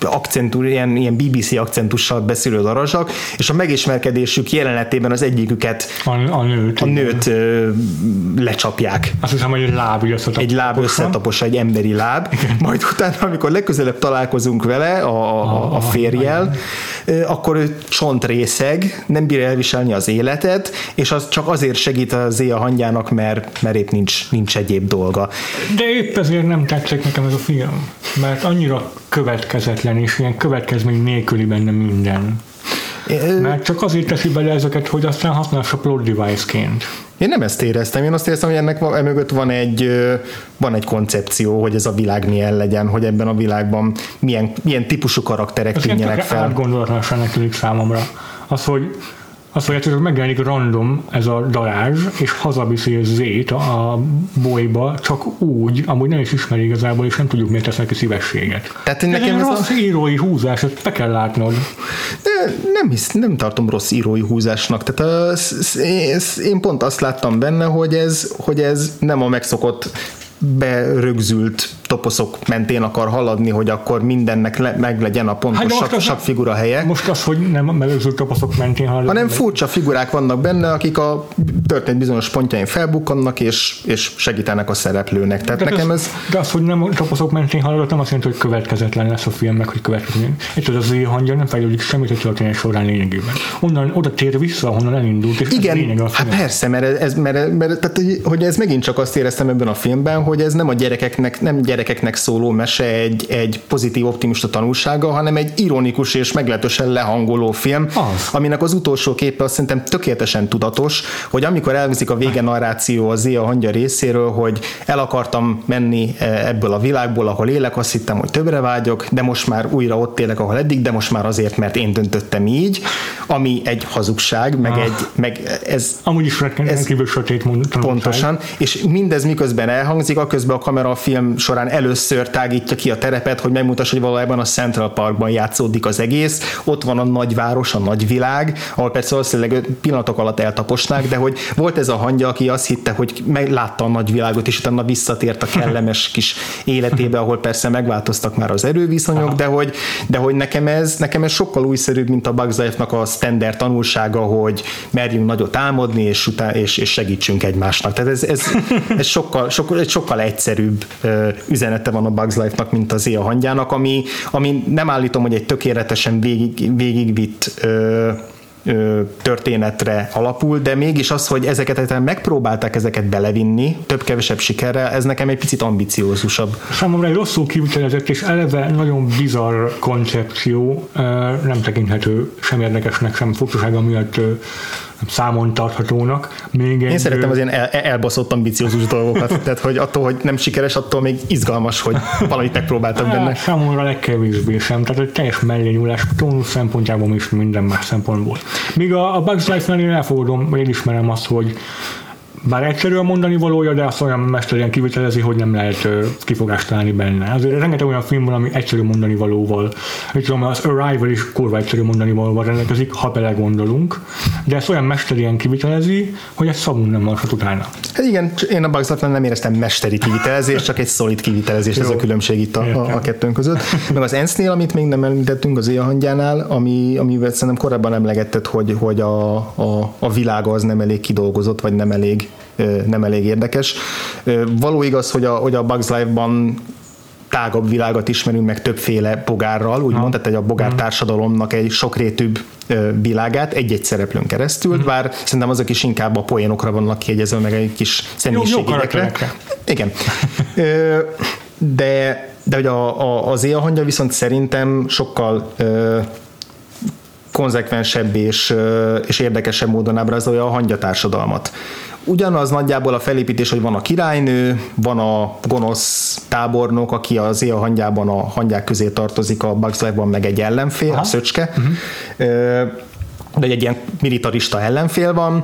akcentú, ilyen, ilyen BBC akcentussal beszélő darazsak, és a megismerkedésük jelenetében az egyiküket a, a nőt, a nőt ö, lecsapják. Azt hiszem, hogy egy láb összetaposa. Egy láb összetaposa, egy emberi láb. Igen. Majd utána, amikor legközelebb találkozunk vele, a, a, a férjel, akkor ő csontrészeg, nem bírja elviselni az életet, és az csak azért segít az éja hangyának, mert, mert épp nincs, nincs egyéb dolga. De épp ezért nem tetszik nekem ez a film, mert annyira következetlen, és ilyen következmény nélküli benne minden. Mert csak azért teszi bele ezeket, hogy aztán használsa plot device-ként. Én nem ezt éreztem, én azt éreztem, hogy ennek emögött van egy, van egy koncepció, hogy ez a világ milyen legyen, hogy ebben a világban milyen, milyen típusú karakterek tűnjenek fel. Ez gondolatlanság tűnik számomra. Az, hogy az, hogy egyszerűen megjelenik random ez a darázs, és hazaviszi zét a bolyba, csak úgy, amúgy nem is ismeri igazából, és nem tudjuk, miért tesz neki szívességet. Tehát nekem ez, ez rossz a... írói húzás, ezt be kell látnod. De nem, hisz, nem tartom rossz írói húzásnak. Tehát az, én pont azt láttam benne, hogy ez, hogy ez nem a megszokott berögzült toposzok mentén akar haladni, hogy akkor mindennek le, meg legyen a pontos hát sak, figura helye. Most az, hogy nem melőző toposzok mentén halad. Hanem furcsa figurák vannak benne, akik a történet bizonyos pontjain felbukkannak, és, és segítenek a szereplőnek. Tehát de nekem ez, ez... De az, hogy nem toposzok mentén haladott, nem azt jelenti, hogy következetlen lesz a film, meg hogy következetlen. És az az hangja nem fejlődik semmit a történet során lényegében. Onnan oda tér vissza, ahonnan elindult, és Igen, ez lényeg a hát persze, mert, ez, mert, mert tehát, hogy ez megint csak azt éreztem ebben a filmben, hogy ez nem a gyerekeknek, nem gyerekeknek szóló mese egy, egy pozitív, optimista tanulsága, hanem egy ironikus és meglehetősen lehangoló film, az. aminek az utolsó képe azt szerintem tökéletesen tudatos, hogy amikor elviszik a vége narráció az Zia hangja részéről, hogy el akartam menni e, ebből a világból, ahol élek, azt hittem, hogy többre vágyok, de most már újra ott élek, ahol eddig, de most már azért, mert én döntöttem így, ami egy hazugság, meg ah. egy, meg ez... Amúgy is rendkívül sötét Pontosan, és mindez miközben elhangzik, aközben a kamera a film során először tágítja ki a terepet, hogy megmutassa, hogy valójában a Central Parkban játszódik az egész, ott van a nagyváros, a nagyvilág, ahol persze valószínűleg pillanatok alatt eltaposnák, de hogy volt ez a hangja, aki azt hitte, hogy meglátta a nagyvilágot, és utána visszatért a kellemes kis életébe, ahol persze megváltoztak már az erőviszonyok, de hogy, de hogy nekem, ez, nekem ez sokkal újszerűbb, mint a Bugs a standard tanulsága, hogy merjünk nagyot álmodni, és, utá, és, és segítsünk egymásnak. Tehát ez, ez, ez sokkal, sokkal, egy sokkal egyszerűbb üzenete van a Bugs Life-nak, mint az a hangyának, ami, ami nem állítom, hogy egy tökéletesen végig, végigvitt történetre alapul, de mégis az, hogy ezeket megpróbálták ezeket belevinni, több-kevesebb sikerrel, ez nekem egy picit ambiciózusabb. Számomra egy rosszul kivitelezett és eleve nagyon bizarr koncepció, nem tekinthető sem érdekesnek, sem furcsasága miatt számon tarthatónak. Még Én egy, szeretem az ilyen el, elbaszott ambiciózus dolgokat, [LAUGHS] tehát hogy attól, hogy nem sikeres, attól még izgalmas, hogy valamit megpróbáltak benne. Számomra legkevésbé sem, tehát egy teljes mellényúlás tónus szempontjából is minden más szempontból. Míg a, a Bugs Life-nál én elfogadom, elismerem azt, hogy bár egyszerű a mondani valója, de azt olyan mesterien kivitelezi, hogy nem lehet kifogást találni benne. Azért rengeteg olyan film van, ami egyszerű mondani valóval. Úgy tudom, az Arrival is kurva egyszerű mondani valóval rendelkezik, ha belegondolunk, de ezt olyan mesterien kivitelezi, hogy egy szavunk nem maradhat utána. Hát igen, én a Bugs nem éreztem mesteri kivitelezés, csak egy szolid kivitelezés, ez a különbség itt a, a, a kettőnk között. Meg az ENSZ-nél, amit még nem említettünk az hangjánál, ami, amivel szerintem korábban emlegetted, hogy, hogy a, a, a világ az nem elég kidolgozott, vagy nem elég nem elég érdekes. Való igaz, hogy a, hogy a Bugs Life-ban tágabb világot ismerünk meg többféle bogárral, úgymond, tehát egy a bogár társadalomnak egy sokrétűbb világát egy-egy szereplőn keresztül, mm. bár szerintem azok is inkább a poénokra vannak kiegyezve, meg egy kis személyiségekre. Igen. de, de hogy a, a, az élhangja viszont szerintem sokkal konzekvensebb és, és érdekesebb módon ábrázolja a hangyatársadalmat ugyanaz nagyjából a felépítés, hogy van a királynő, van a gonosz tábornok, aki az éjjel hangyában a hangyák közé tartozik, a Bugs Life-ban meg egy ellenfél, Aha. a szöcske. Uh-huh. De egy ilyen militarista ellenfél van,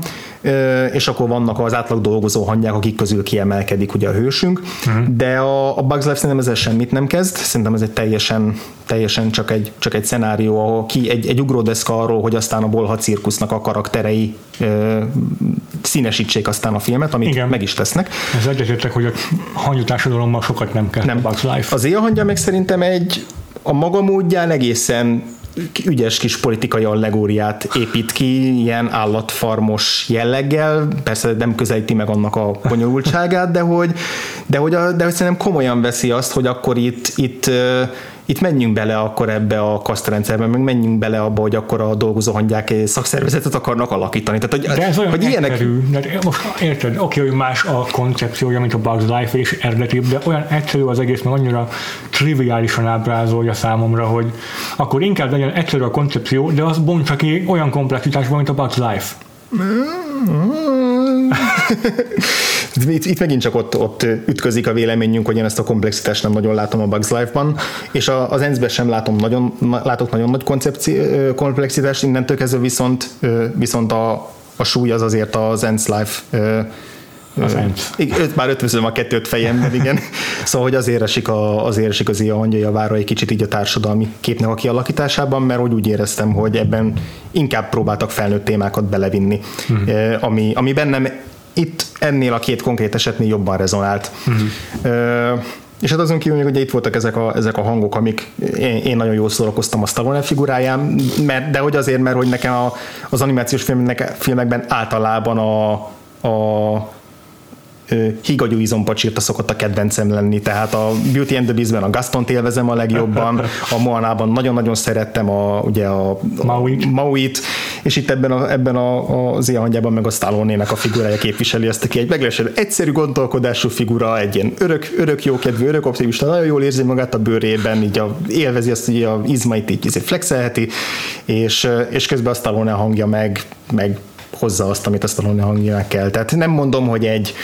és akkor vannak az átlag dolgozó hangyák, akik közül kiemelkedik ugye a hősünk, uh-huh. de a, a Bugs Life szerintem ezzel semmit nem kezd, szerintem ez egy teljesen, teljesen csak egy, csak egy szenárió, ahol ki egy, egy ugródeszka arról, hogy aztán a Bolha cirkusznak a karakterei ö, színesítsék aztán a filmet, amit Igen. meg is tesznek. Ez egyetértek, hogy a hangyutársadalommal sokat nem kell nem. a Bugs Life. Az éjjel hangja meg szerintem egy a maga módján egészen ügyes kis politikai allegóriát épít ki, ilyen állatfarmos jelleggel, persze nem közelíti meg annak a bonyolultságát, de hogy, de hogy, a, de hogy szerintem komolyan veszi azt, hogy akkor itt, itt itt menjünk bele akkor ebbe a kasztrendszerbe, meg menjünk bele abba, hogy akkor a dolgozó hangyák szakszervezetet akarnak alakítani. Tehát, hogy, De ez olyan hogy ilyenek... de most érted, oké, hogy más a koncepciója, mint a Bugs Life, és eredetibb, de olyan egyszerű az egész, mert annyira triviálisan ábrázolja számomra, hogy akkor inkább legyen egyszerű a koncepció, de az bontsa ki olyan komplexitásban, mint a Bugs Life. [LAUGHS] itt, itt megint csak ott, ott ütközik a véleményünk, hogy én ezt a komplexitást nem nagyon látom a Bugs Life-ban, és a, az ENSZ-ben sem látom nagyon, látok nagyon nagy komplexitást, innentől kezdve viszont, viszont a, a súly az azért az ENSZ Life az ENSZ. Már ötvözöm a kettőt fejemben, igen. [LAUGHS] Szóval, hogy azért esik, a, azért esik az ilyen hangyai vára egy kicsit így a társadalmi képnek a kialakításában, mert úgy, úgy éreztem, hogy ebben inkább próbáltak felnőtt témákat belevinni, uh-huh. ami, ami bennem itt ennél a két konkrét esetnél jobban rezonált. Uh-huh. És hát azon kívül még ugye itt voltak ezek a, ezek a hangok, amik én, én nagyon jól szórakoztam a Stallone figuráján, mert, de hogy azért, mert hogy nekem a, az animációs filmnek, filmekben általában a, a higagyú izompacsírta szokott a kedvencem lenni, tehát a Beauty and the Beast-ben a Gastont élvezem a legjobban, a Moanában nagyon-nagyon szerettem a, ugye a, Mauit. Mauit, és itt ebben, a, ebben a, az ilyen hangyában meg a stallone a figurája képviseli ezt, aki egy meglehetősen egyszerű gondolkodású figura, egy ilyen örök, örök jókedvű, örök optimista, nagyon jól érzi magát a bőrében, így a, élvezi azt, hogy a izmait így, így flexelheti, és, és közben a Stallone hangja meg, meg hozza azt, amit a Stallone hangjának kell. Tehát nem mondom, hogy egy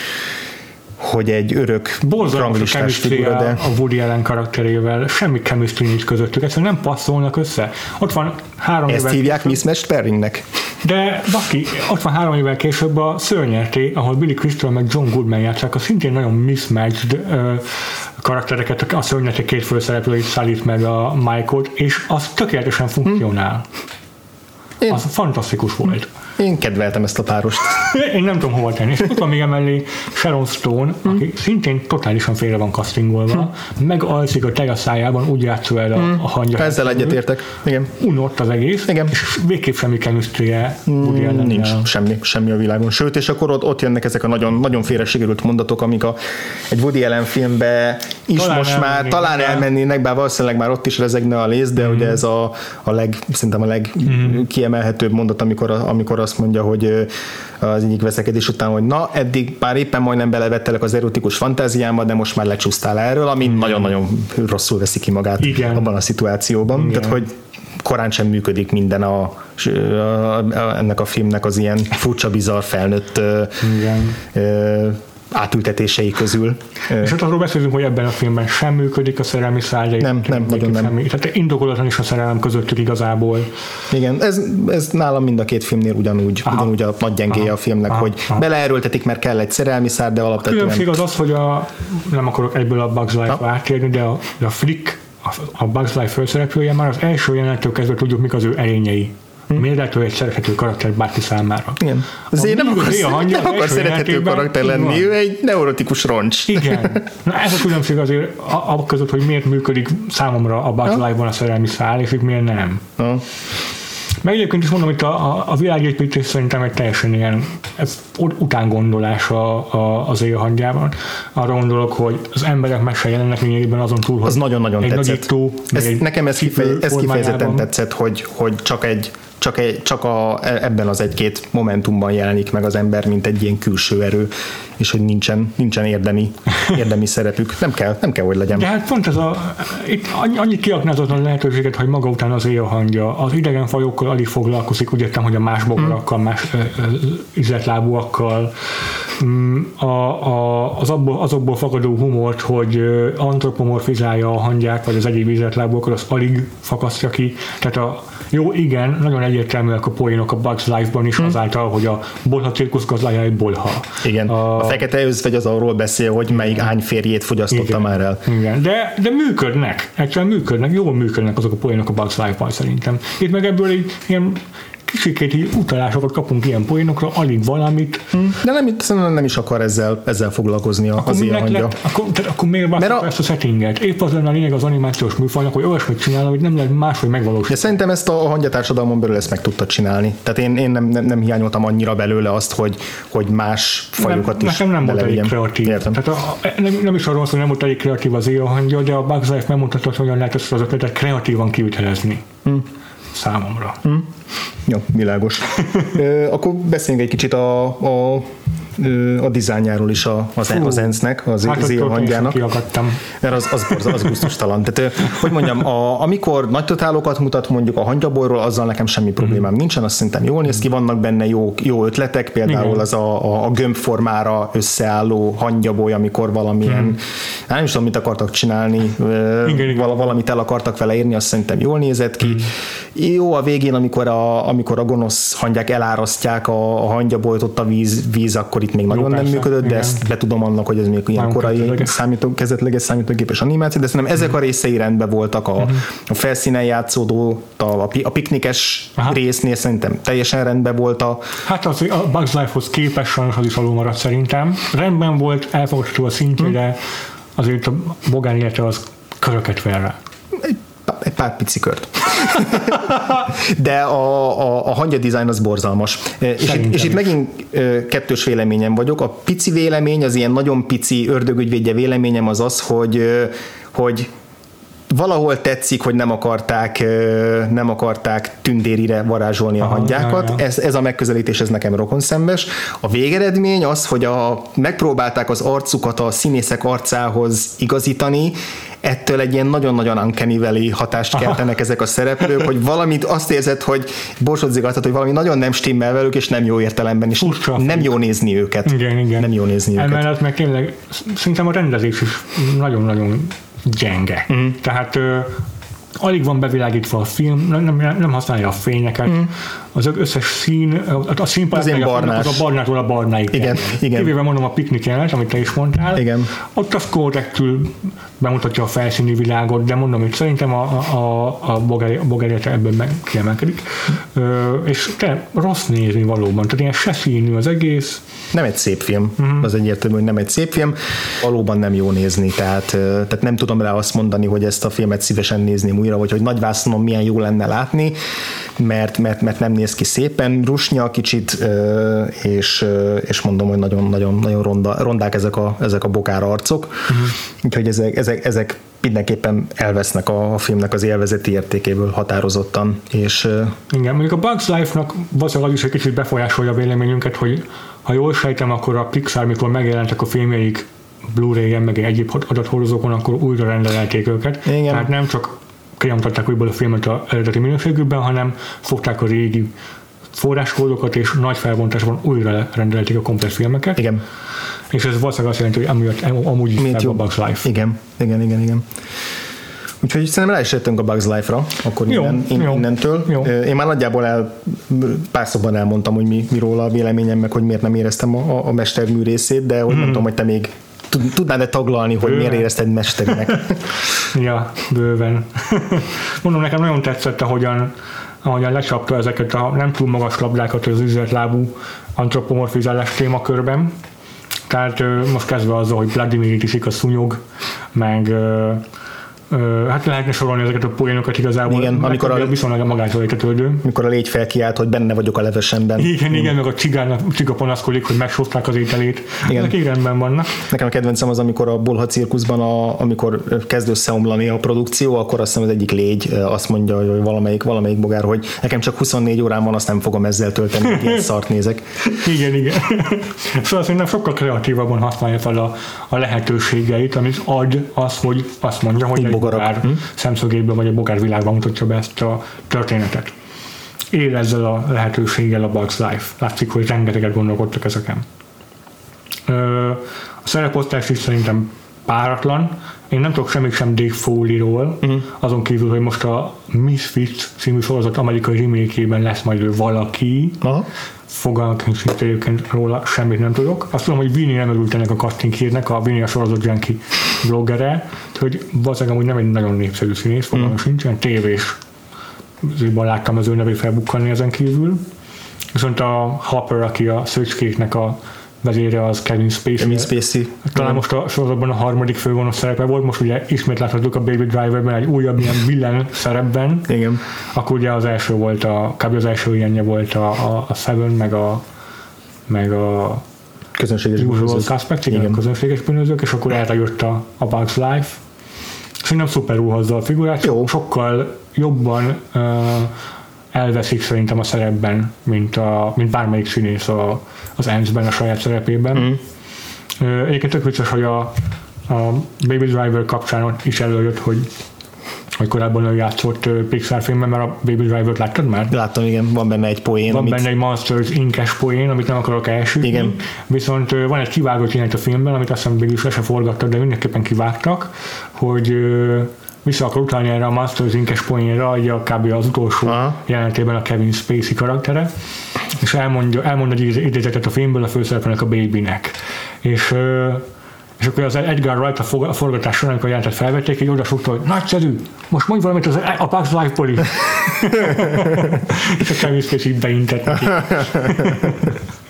hogy egy örök Borzalmas a figura, de... a Woody Allen karakterével, semmi chemistry nincs közöttük, egyszerűen nem passzolnak össze. Ott van három Ezt évvel hívják mismatched pairingnek. De baki, ott van három évvel később a Szörnyerté, ahol Billy Crystal meg John Goodman játszák a szintén nagyon mismatched uh, karaktereket, a Szörnyerté két főszereplőit szállít meg a Michael-t, és az tökéletesen funkcionál. Én... Az fantasztikus volt. Én kedveltem ezt a párost. [LAUGHS] Én nem tudom hova tenni. És ott van még emellé Sharon Stone, hmm. aki szintén totálisan félre van castingolva, hmm. meg alszik a tegaszájában, úgy játszol el a, hmm. a hangja. Ezzel egyetértek. Igen. Unott az egész. Igen. És végképp semmi chemistry hmm, Nincs semmi, semmi a világon. Sőt, és akkor ott, ott jönnek ezek a nagyon, nagyon félre sikerült mondatok, amik a, egy Woody Allen filmbe is talán most már talán elmennének, bár valószínűleg már ott is rezegne a léz, de hmm. ugye ez a, a leg, szerintem a legkiemelhetőbb hmm. mondat, amikor, amikor azt mondja, hogy az egyik veszekedés után, hogy na, eddig már éppen majdnem belevettelek az erotikus fantáziámba, de most már lecsúsztál erről, ami nagyon-nagyon rosszul veszi ki magát Igen. abban a szituációban. Igen. Tehát, hogy korán sem működik minden a, a, a, ennek a filmnek az ilyen furcsa, bizarr felnőtt Igen. Ö, átültetései közül. És ott arról beszélünk, hogy ebben a filmben sem működik a szerelmi szárny. Nem, nem, nagyon nem. Semmi. Tehát indokolatlan is a szerelem közöttük igazából. Igen, ez, ez nálam mind a két filmnél ugyanúgy, Aha. ugyanúgy a nagy gyengéje a filmnek, Aha. hogy Aha. beleerőltetik, mert kell egy szerelmi szár, de alapvetően... A különbség az az, hogy a, nem akarok egyből a Bugs Life-ba átérni, de a, a Flick, a, a Bugs Life főszereplője már az első jelenettől kezdve tudjuk, mik az ő erényei Hm. Miért lehet, hogy egy szerethető karakter bárki számára? Igen. Azért nem akar, hangja, nem akar szerethető karakter lenni, ő egy neurotikus roncs. Igen. Na ez a különbség azért a, között, hogy miért működik számomra a Bugs Life-ban a szerelmi szál, és miért nem. Ha. Meg egyébként is mondom, hogy a, a, a világépítés szerintem egy teljesen ilyen ez utángondolás a, a, az élhangyában. Arra gondolok, hogy az emberek meg se jelennek lényegében azon túl, hogy az nagyon-nagyon tetszett. Nagyító, ez, nekem ez, kifej, ez kifejezetten tetszett, hogy, hogy csak egy csak, egy, csak a, ebben az egy-két momentumban jelenik meg az ember, mint egy ilyen külső erő, és hogy nincsen, nincsen érdemi, [LAUGHS] érdemi szerepük. Nem kell, nem kell, hogy legyen. De hát pont ez a, itt annyi kiaknázott a lehetőséget, hogy maga után az hangja, az idegen fajokkal alig foglalkozik, úgy értem, hogy a más bogarakkal, hmm. más üzletlábúakkal, mm, a, a, az abból, azokból fakadó humort, hogy antropomorfizálja a hangyák, vagy az egyéb üzletlábúakkal, az alig fakasztja ki. Tehát a, jó, igen, nagyon egyértelműek a poénok a Bugs Life-ban is hmm. azáltal, hogy a bolha cirkusz gazdája egy bolha. Igen, a, a fekete özvegy az arról beszél, hogy melyik ányférjét fogyasztotta igen, már el. Igen, de, de működnek, egyszerűen működnek, jól működnek azok a poénok a Bugs Life-ban szerintem. Itt meg ebből egy ilyen kicsikét utalásokat kapunk ilyen poénokra, alig valamit. Hmm. De nem, szerintem nem is akar ezzel, ezzel foglalkozni akkor az ilyen hangja. Akkor, tehát akkor miért Mert a... ezt a settinget? Épp az lenne a lényeg az animációs műfajnak, hogy olyasmit csinál, hogy nem lehet máshogy megvalósítani. De szerintem ezt a hangyatársadalmon belül ezt meg tudta csinálni. Tehát én, én nem, nem, nem hiányoltam annyira belőle azt, hogy, hogy más fajokat nem, is Nekem nem volt elég kreatív. Értem. Tehát a, nem, nem, is arról szól, hogy nem volt elég kreatív az hangja, de a Bugs Life megmutatta, hogy hogyan lehet ezt az ötletet kreatívan kivitelezni. Hmm. Számomra. Hmm. Jó, világos. Akkor beszéljünk egy kicsit a, a a dizájnjáról is a, az, Fú, az ENSZ-nek, az, hát az hangyának. Mert az, az, az, az gusztustalan. Tehát, hogy mondjam, a, amikor nagy totálókat mutat mondjuk a hangyaborról, azzal nekem semmi problémám nincsen, azt szerintem jól néz ki, vannak benne jó, jó ötletek, például Igen. az a, a, a gömbformára összeálló hangyaboly, amikor valamilyen, hmm. nem is tudom, mit akartak csinálni, Igen, val, valamit el akartak vele érni, azt szerintem jól nézett ki. Hmm. Jó a végén, amikor a, amikor a gonosz hangyák elárasztják a, a hangyabolyt, ott a víz, víz akkor itt még Jó, nagyon persze, nem működött, igen. de ezt betudom annak, hogy ez még ilyen nem korai számító, kezdetleges számítógépes animáció, de szerintem ezek a mhm. részei rendben voltak, a, uh-huh. a felszínen játszódó, a, a piknikes Aha. résznél szerintem teljesen rendben volt a... Hát az a Bugs Life-hoz képest sajnos az is alul maradt szerintem. Rendben volt, elfogadható a szintje, uh-huh. de azért a bogán élete az köröket ver rá. Egy, pár pici kört. [LAUGHS] De a, a, a hangya dizájn az borzalmas. És itt, és itt megint kettős véleményem vagyok. A pici vélemény, az ilyen nagyon pici ördögügyvédje véleményem az az, hogy, hogy valahol tetszik, hogy nem akarták, nem akarták tündérire varázsolni a hangyákat. Ja, ja. Ez, ez a megközelítés, ez nekem rokonszembes. A végeredmény az, hogy a, megpróbálták az arcukat a színészek arcához igazítani, ettől egy ilyen nagyon-nagyon uncanny hatást keltenek ezek a szereplők, hogy valamit azt érzed, hogy borsodzigathat, hogy valami nagyon nem stimmel velük, és nem jó értelemben, és Furcsa nem jó nézni őket. Igen, igen. Nem jó nézni Emellett őket. Emellett meg tényleg szerintem a rendezés is nagyon-nagyon gyenge. Mm. Tehát ö, alig van bevilágítva a film, nem, nem, használja a fényeket, mm. Az összes szín, a, a színpaletta az, az a barnától a barnáig. Igen, igen. Kivéve mondom a piknik jelenet, amit te is mondtál, igen. ott az korrektül bemutatja a felszíni világot, de mondom, hogy szerintem a, a, a bogerjete ebből meg kiemelkedik. Ö, és te rossz nézni valóban, tehát ilyen se színű az egész. Nem egy szép film, uh-huh. az egyértelmű, hogy nem egy szép film, valóban nem jó nézni, tehát, tehát nem tudom rá azt mondani, hogy ezt a filmet szívesen nézném újra, vagy hogy nagyvászonon milyen jó lenne látni, mert, mert, mert nem néz ki szépen, rusnya kicsit, és, és mondom, hogy nagyon-nagyon nagyon ronda, rondák ezek a, ezek a bokár arcok, uh-huh. úgyhogy ezek, ezek, ezek mindenképpen elvesznek a, a filmnek az élvezeti értékéből határozottan. És, Igen, mondjuk a Bugs Life-nak valószínűleg az is egy kicsit befolyásolja a véleményünket, hogy ha jól sejtem, akkor a Pixar, mikor megjelentek a filmjeik Blu-ray-en, meg egyéb adathordozókon, akkor újra rendelték őket. Igen. Tehát nem csak kinyomtatták újból a filmet a eredeti minőségükben, hanem fogták a régi forráskódokat, és nagy felbontásban újra rendelték a komplet filmeket. Igen. És ez valószínűleg azt jelenti, hogy amúgy, amúgy is a Bugs Life. Igen, igen, igen, igen. Úgyhogy szerintem is jöttünk a Bugs Life-ra, akkor jó, innen, in, jó, innentől. Jó. Én már nagyjából el, pár szóban elmondtam, hogy mi, mi róla a véleményem, meg hogy miért nem éreztem a, a mestermű részét, de hogy mm. nem tudom, hogy te még tudnád-e taglalni, hogy miért érezted mesterinek? [LAUGHS] ja, bőven. [LAUGHS] Mondom, nekem nagyon tetszett, ahogyan, ahogyan lecsapta ezeket a nem túl magas labdákat az üzletlábú antropomorfizálás témakörben. Tehát most kezdve azzal, hogy Vladimir iszik a szúnyog, meg hát lehetne sorolni ezeket a poénokat igazából. Igen, amikor a, viszonylag magától értetődő. Amikor a légy felkiált, hogy benne vagyok a levesemben. Igen, igen, meg a csigán, a csiga panaszkodik, hogy megsózták az ételét. Igen. Ezek rendben vannak. Nekem a kedvencem az, amikor a Bolha cirkuszban, a, amikor kezd összeomlani a produkció, akkor azt hiszem az egyik légy azt mondja, hogy valamelyik, valamelyik bogár, hogy nekem csak 24 órán van, azt nem fogom ezzel tölteni, hogy ilyen szart nézek. [LAUGHS] igen, igen. [LAUGHS] szóval szerintem sokkal kreatívabban használja fel a, a lehetőségeit, amit ad az, hogy azt mondja, hogy bogár hm? szemszögéből, vagy a bogár világban mutatja be ezt a történetet. Él ezzel a lehetőséggel a Bugs Life. Látszik, hogy rengeteget gondolkodtak ezeken. A szereposztás is szerintem páratlan. Én nem tudok semmit sem Dave Foley-ról, uh-huh. azon kívül, hogy most a Misfits című sorozat amerikai remake lesz majd ő valaki. Uh-huh fogalmat egyébként róla semmit nem tudok. Azt tudom, hogy Vini nem örült ennek a casting hírnek, a Vini a sorozat Junkie bloggere, hogy valószínűleg amúgy nem egy nagyon népszerű színész, fogalmam mm. sincs, ilyen tévés zűban láttam az ő nevét felbukkanni ezen kívül. Viszont a Hopper, aki a Szöcskéknek a vezére az Kevin Spacey. Kevin Spacey. Talán most a sorozatban a harmadik főgonosz szerepe volt, most ugye ismét láthatjuk a Baby Driverben egy újabb ilyen villan szerepben. Igen. Akkor ugye az első volt, a, kb. az első ilyenje volt a, a, a Seven, meg a, meg a közönséges bűnözők. Suspect, igen, igen. közönséges bűnözők, és akkor jött a, a Bugs Life. Szerintem szuperül hozza a figurát, Jó. sokkal jobban uh, elveszik szerintem a szerepben, mint, a, mint bármelyik színész a, az Ants-ben a saját szerepében. Mm. Egyébként tök vicces, hogy a, a Baby Driver kapcsán is előjött, hogy hogy korábban ő játszott Pixar filmben, mert a Baby Driver-t láttad már? Láttam, igen, van benne egy poén. Van amit... benne egy Monsters inkes poén, amit nem akarok elsütni. Igen. Viszont van egy kivágott jelenet a filmben, amit azt hiszem végül se forgattad, de mindenképpen kivágtak, hogy vissza akar utalni erre a Masters inkes poénra, a kb. az utolsó Aha. jelenetében a Kevin Spacey karaktere, és elmondja, elmond egy idézetet a filmből a főszereplőnek a babynek. És és akkor az Edgar Wright a forgatás során, amikor a jelentet felvették, egy oda sukta, hogy nagyszerű, most mondj valamit az, a Bugs Life Poli. [LAUGHS] [LAUGHS] és a Kevin Spacey beintett neki. [LAUGHS]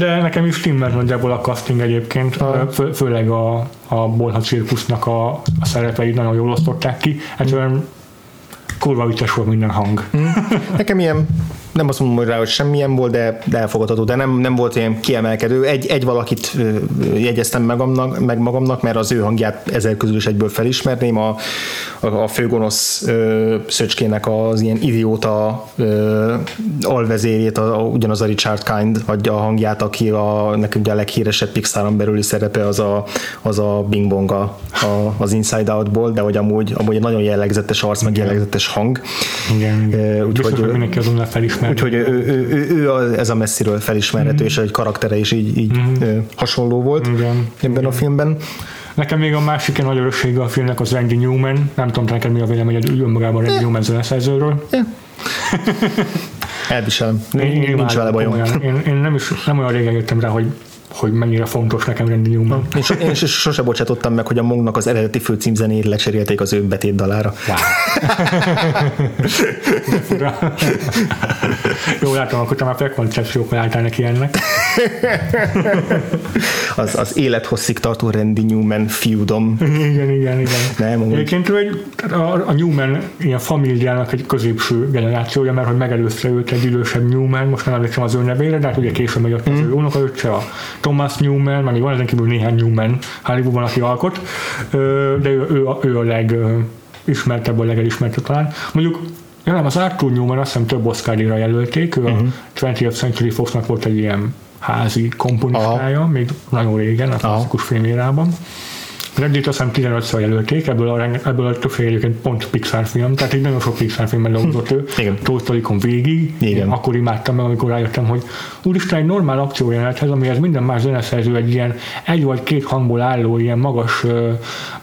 De nekem is stimmelt nagyjából a casting egyébként, fő, főleg a, a Bolha cirkusznak a, a szerepeit nagyon jól osztották ki. Egyszerűen kurva vicces volt minden hang. Nekem ilyen nem azt mondom hogy rá, hogy semmilyen volt, de, de elfogadható, de nem, nem volt ilyen kiemelkedő. Egy, egy valakit jegyeztem magamnak, meg magamnak, mert az ő hangját ezer közül is egyből felismerném, a, a, a főgonosz ö, Szöcskének az ilyen idióta ö, alvezérjét, a, a, ugyanaz a Richard Kind adja a hangját, aki a, nekünk a leghíresebb Pixaron belüli szerepe az a, az a Bing Bong a, a, az Inside Out-ból, de hogy amúgy, amúgy egy nagyon jellegzetes arc, meg jellegzetes hang. Igen. Úgyhogy mindenki azonnal felismer felismerhető. Úgyhogy ő, ő, ő, ő a, ez a messziről felismerhető, mm. és egy karaktere is így, így mm. hasonló volt Igen. ebben Igen. a filmben. Nekem még a másik nagy öröksége a filmnek az Randy Newman. Nem tudom, neked mi a véleményed önmagában Randy Newman zeneszerzőről. Yeah. [LAUGHS] Elviselem. Én, én Nincs vele bajom. Én, én, nem, is, nem olyan régen jöttem rá, hogy hogy mennyire fontos nekem Randy Newman. Én, so, én sose bocsátottam meg, hogy a Mongnak az eredeti főcímzenét lecserélték az ő betét dalára. Wow. [LAUGHS] Jó, látom, akkor te már prekoncepciókkal álltál neki ennek. [LAUGHS] az, az élethosszig tartó Randy Newman fiúdom. Igen, igen, igen. Nem, amúgy. Egyébként ő egy, a, a Newman ilyen familiának egy középső generációja, mert hogy megelőzte őt egy idősebb Newman, most nem emlékszem az ő nevére, de hát ugye később megjött az mm. ő unokaöccse, a Thomas Newman, meg van ezen kívül néhány Newman Hollywoodban, aki alkot, de ő, ő, ő a legismertebb, a legelismertebb talán. Mondjuk Ja, nem, az Arthur Newman azt hiszem több oscar jelölték, ő uh-huh. a 20th Century Foxnak volt egy ilyen házi komponistája, Aha. még nagyon régen, a klasszikus filmérában. Reddit azt hiszem 15-ször jelölték, ebből a, ebből a többség egyébként pont Pixar film, tehát így nagyon sok Pixar filmben dolgozott [LAUGHS] ő, Toy végig, Igen. akkor imádtam meg, amikor rájöttem, hogy úristen, egy normál akciójelenethez, amihez minden más zeneszerző egy ilyen egy vagy két hangból álló, ilyen magas,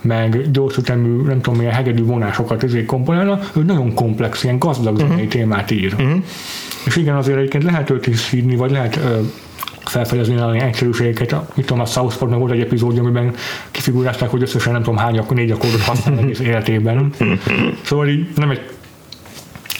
meg gyorsütemű, nem tudom milyen hegedű vonásokat ezért komponálna, ő nagyon komplex, ilyen gazdag uh-huh. zenei témát ír. Uh-huh. És igen, azért egyébként lehet őt is hívni, vagy lehet felfedezni a egyszerűségeket. Mit tudom, a South Parknak volt egy epizódja, amiben kifigurázták, hogy összesen nem tudom hány, akkor négy akkordot használ egész életében. Szóval így nem egy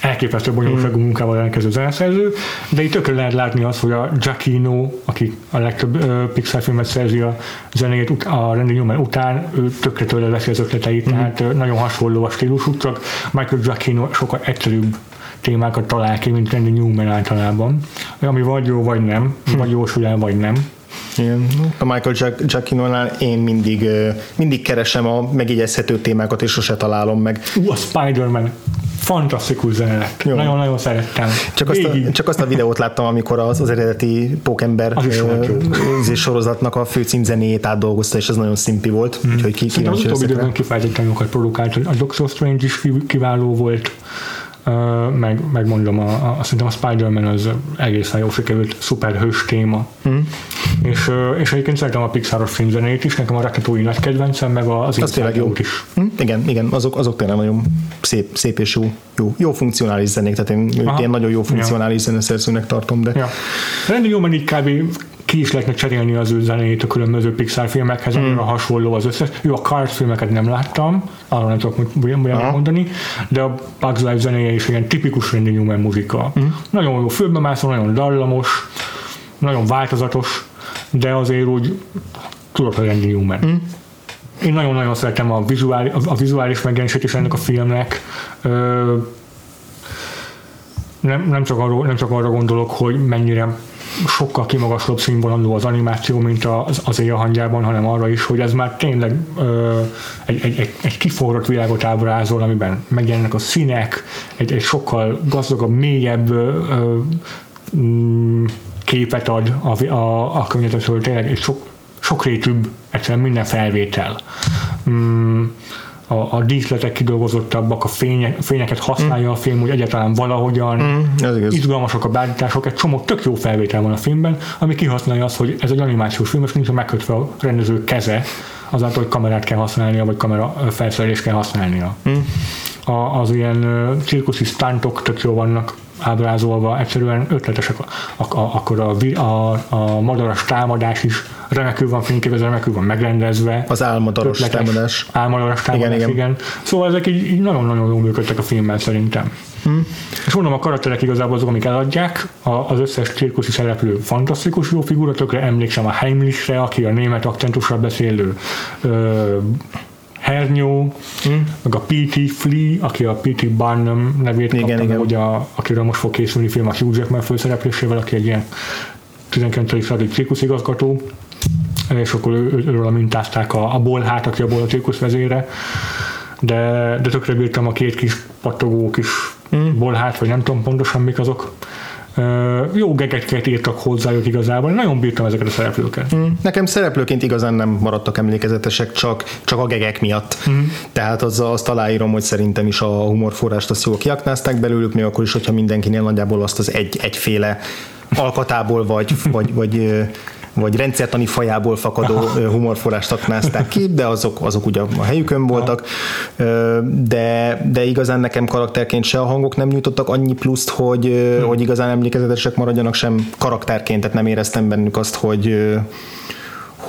elképesztő bonyolultságú munkával elkezdő zeneszerző, de itt tökre lehet látni azt, hogy a Giacchino, aki a legtöbb uh, Pixar filmet szerzi a zenét a Randy Newman után, ő tökre tőle veszi az ötleteit, mm. tehát uh, nagyon hasonló a stílusuk, csak Michael Giacchino sokkal egyszerűbb témákat talál ki, mint Randy Newman általában, ami vagy jó, vagy nem, hm. vagy jósul el, vagy nem. Igen. A Michael Jack, Giacchino-nál én mindig, mindig keresem a megjegyezhető témákat, és sose találom meg. Ú, a Spider-Man fantasztikus zene lett. Nagyon-nagyon szerettem. Csak azt, a, csak azt a videót láttam, amikor az, az eredeti Pókember az sorozatnak a fő címzenéjét átdolgozta, és ez nagyon szimpi volt. Mm. Úgyhogy ki, Szerintem az utóbbi időben kifejezetten jókat produkált. A Doctor Strange is kiváló volt meg, meg mondom, a, a, szerintem a Spider-Man az egészen jó sikerült, szuperhős téma. Mm. És, és egyébként szeretem a Pixar-os filmzenét is, nekem a Ratatouille nagy kedvencem, meg az az tényleg jó. is. Mm, igen, igen, azok, azok tényleg nagyon szép, szép és jó, jó, jó funkcionális zenék, tehát én, én nagyon jó funkcionális ja. zeneszerzőnek tartom, de... Ja. Rendben jó, mert így kb ki is lehetne cserélni az ő zenét a különböző Pixar filmekhez, mm. annyira hasonló az összes. Jó, a Cars filmeket nem láttam, arra nem tudok mondani, de a Bugs Life zenéje is ilyen tipikus Randy Newman muzika. Mm. Nagyon jó főbemászó, nagyon dallamos, nagyon változatos, de azért úgy tudod, hogy Randy Newman. Mm. Én nagyon-nagyon szeretem a, vizuális, a vizuális megjelenését is ennek a filmnek. Ö, nem, nem, csak arra, nem csak arra gondolok, hogy mennyire sokkal kimagaslóbb színvonalú az animáció, mint az, az éjjel hangjában, hanem arra is, hogy ez már tényleg ö, egy, egy, egy, egy kiforrott világot ábrázol, amiben megjelennek a színek, egy, egy sokkal gazdagabb, mélyebb ö, ö, mm, képet ad a, a, a környezetről, tényleg egy sok, sokrétűbb egyszerűen minden felvétel. Mm, a, a díszletek kidolgozottabbak, a fények, fényeket használja mm. a film, hogy egyáltalán valahogyan, mm, izgalmasak a beállítások, egy csomó tök jó felvétel van a filmben, ami kihasználja azt, hogy ez egy animációs film, és nincs megkötve a rendező keze, azáltal, hogy kamerát kell használnia, vagy kamera felszerelést kell használnia. Mm. A, az ilyen cirkuszi stuntok tök jó vannak ábrázolva, egyszerűen ötletesek. Akkor a, a, a madaras támadás is remekül van fényképezve, remekül van megrendezve. Az álmadaros támadás. Álmadaros támadás, igen, igen. igen. Szóval ezek így, így nagyon-nagyon jól működtek a filmmel szerintem. Hmm. És mondom, a karakterek igazából azok, amik eladják, a, az összes cirkuszi szereplő fantasztikus jó figura, tökre emlékszem a Heimlichre, aki a német akcentussal beszélő ö, Hernyó, hmm. meg a P.T. Flea, aki a P.T. Barnum nevét igen, kapta, igen. A, akiről most fog készülni film a Hugh Jackman főszereplésével, aki egy ilyen 19. századi cirkuszigazgató, és akkor ő, őről mintázták a, a bolhát, aki a bol a cirkusz vezére, de, de tökre bírtam a két kis pattogó kis mm. bolhát, vagy nem tudom pontosan mik azok. Jó gegeket írtak hozzájuk igazából, nagyon bírtam ezeket a szereplőket. Mm. Nekem szereplőként igazán nem maradtak emlékezetesek, csak, csak a gegek miatt. Mm. Tehát az, azt aláírom, hogy szerintem is a humorforrást azt jól kiaknázták belőlük, még akkor is, hogyha mindenkinél nagyjából azt az egy, egyféle alkatából vagy, [LAUGHS] vagy, vagy vagy rendszertani fajából fakadó humorforrást aknázták ki, de azok, azok ugye a helyükön voltak, de, de igazán nekem karakterként se a hangok nem nyújtottak annyi pluszt, hogy, hmm. hogy igazán emlékezetesek maradjanak sem karakterként, tehát nem éreztem bennük azt, hogy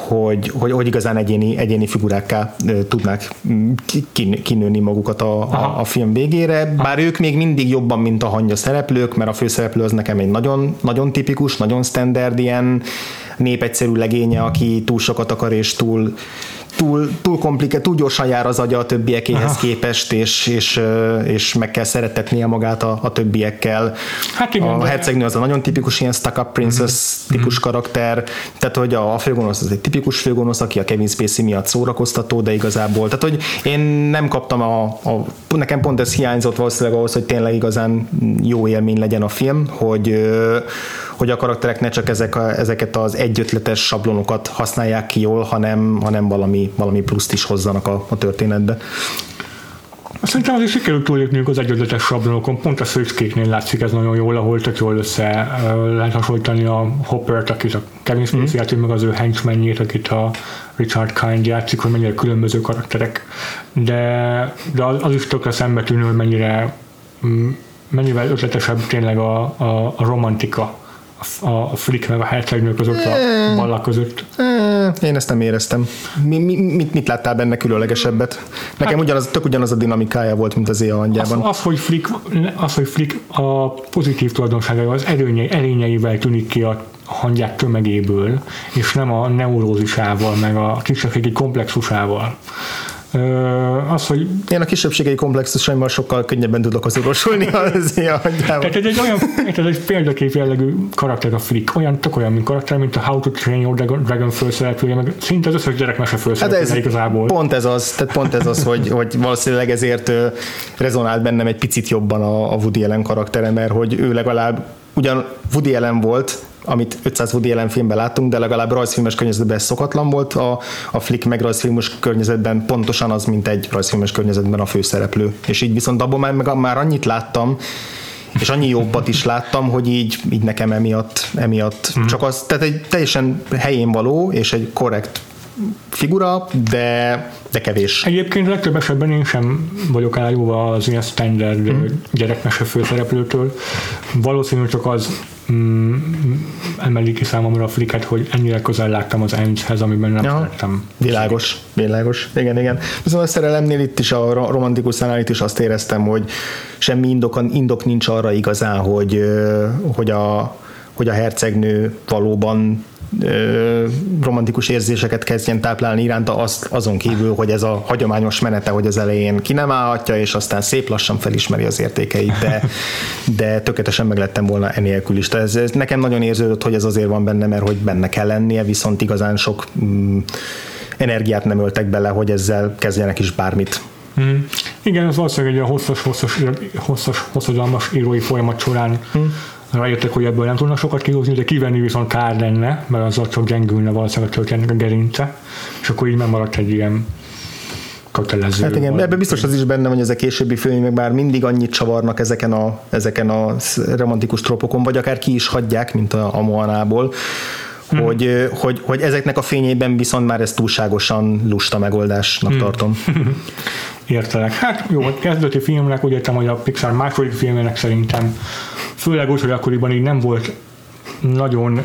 hogy, hogy, hogy igazán egyéni, egyéni figurákká tudnák kinőni magukat a, a, a film végére, bár ők még mindig jobban, mint a hangya szereplők, mert a főszereplő az nekem egy nagyon, nagyon tipikus, nagyon standard ilyen népegyszerű legénye, aki túl sokat akar és túl túl, túl komplikált, túl gyorsan jár az agya a többiekéhez Aha. képest, és, és, és meg kell szeretetnie magát a, a többiekkel. Hát igen, a hercegnő az a nagyon tipikus ilyen stuck up princess uh-huh. típus uh-huh. karakter, tehát hogy a, a főgonosz az egy tipikus főgonosz, aki a Kevin Spacey miatt szórakoztató, de igazából, tehát hogy én nem kaptam a, a nekem pont ez hiányzott valószínűleg ahhoz, hogy tényleg igazán jó élmény legyen a film, hogy hogy a karakterek ne csak ezek a, ezeket az egyötletes sablonokat használják ki jól, hanem, hanem valami, valami pluszt is hozzanak a, a történetbe. Szerintem azért sikerült túlépniük az egyötletes sablonokon, pont a szőcskéknél látszik ez nagyon jól, ahol tök jól össze lehet hasonlítani a Hoppert, akit a Kevin Spacey mm. játszik, meg az ő henchmenjét, akit a Richard Kind játszik, hogy mennyire különböző karakterek, de, de az, az is tökre szembetűnő, hogy mennyire mennyivel ötletesebb tényleg a, a, a romantika a flick meg a hercegnő között a ballak között? Én ezt nem éreztem. Mi, mi, mit, mit láttál benne különlegesebbet? Nekem hát, ugyanaz, tök ugyanaz a dinamikája volt, mint az Éja hangyában. Az, az, hogy Flick, az, hogy Flick a pozitív tulajdonságai, az erőnyei, erényeivel tűnik ki a hangyák tömegéből, és nem a neurózisával, meg a kisebbségi komplexusával az, hogy... Én a kisebbségei komplexusaimmal sokkal könnyebben tudok az orvosolni az Tehát ez egy olyan, ez egy példakép jellegű karakter a Flick, olyan, tök olyan, mint karakter, mint a How to Train Your Dragon, Dragon főszereplője, meg szinte az összes gyerekmese főszereplője hát ez igazából. Pont ez az, tehát pont ez az, hogy, hogy valószínűleg ezért rezonált bennem egy picit jobban a, a Woody Allen karaktere, mert hogy ő legalább ugyan Woody Allen volt, amit 500 Woody Allen filmben láttunk, de legalább rajzfilmes környezetben ez szokatlan volt, a, a flick meg rajzfilmes környezetben pontosan az, mint egy rajzfilmes környezetben a főszereplő. És így viszont abban már, meg, már annyit láttam, és annyi jobbat is láttam, hogy így, így nekem emiatt, emiatt mm. csak az, tehát egy teljesen helyén való, és egy korrekt figura, de, de kevés. Egyébként legtöbb esetben én sem vagyok elájúva az ilyen standard mm. gyerekmese főszereplőtől. Valószínű csak az mm, emeli ki számomra a fliket, hogy ennyire közel láttam az Enzhez, amiben nem ja, szerettem. Világos, világos. Igen, igen. Viszont a szerelemnél itt is, a romantikus szánál itt is azt éreztem, hogy semmi indok, indok nincs arra igazán, hogy, hogy a hogy a hercegnő valóban romantikus érzéseket kezdjen táplálni iránta, azt, azon kívül, hogy ez a hagyományos menete, hogy az elején ki nem állhatja, és aztán szép lassan felismeri az értékeit, de, de tökéletesen meglettem volna enélkül is. Tehát ez, ez nekem nagyon érződött, hogy ez azért van benne, mert hogy benne kell lennie, viszont igazán sok mm, energiát nem öltek bele, hogy ezzel kezdjenek is bármit. Mm. Igen, ez valószínűleg egy a hosszas, hosszas, hosszas, hosszadalmas írói folyamat során mm rájöttek, hogy ebből nem tudnak sokat kihozni, de kivenni viszont kár lenne, mert azzal csak gyengülne valószínűleg a történetnek a gerince, és akkor így nem maradt egy ilyen kötelező. Hát igen, ebben biztos az is benne, hogy ezek későbbi filmek bár mindig annyit csavarnak ezeken a, ezeken a romantikus tropokon, vagy akár ki is hagyják, mint a, a Moanából, hmm. hogy, hogy, hogy ezeknek a fényében viszont már ez túlságosan lusta megoldásnak hmm. tartom. [LAUGHS] Értelek. Hát jó, a kezdeti filmnek úgy értem, hogy a Pixar második filmének szerintem főleg úgy, hogy akkoriban így nem volt nagyon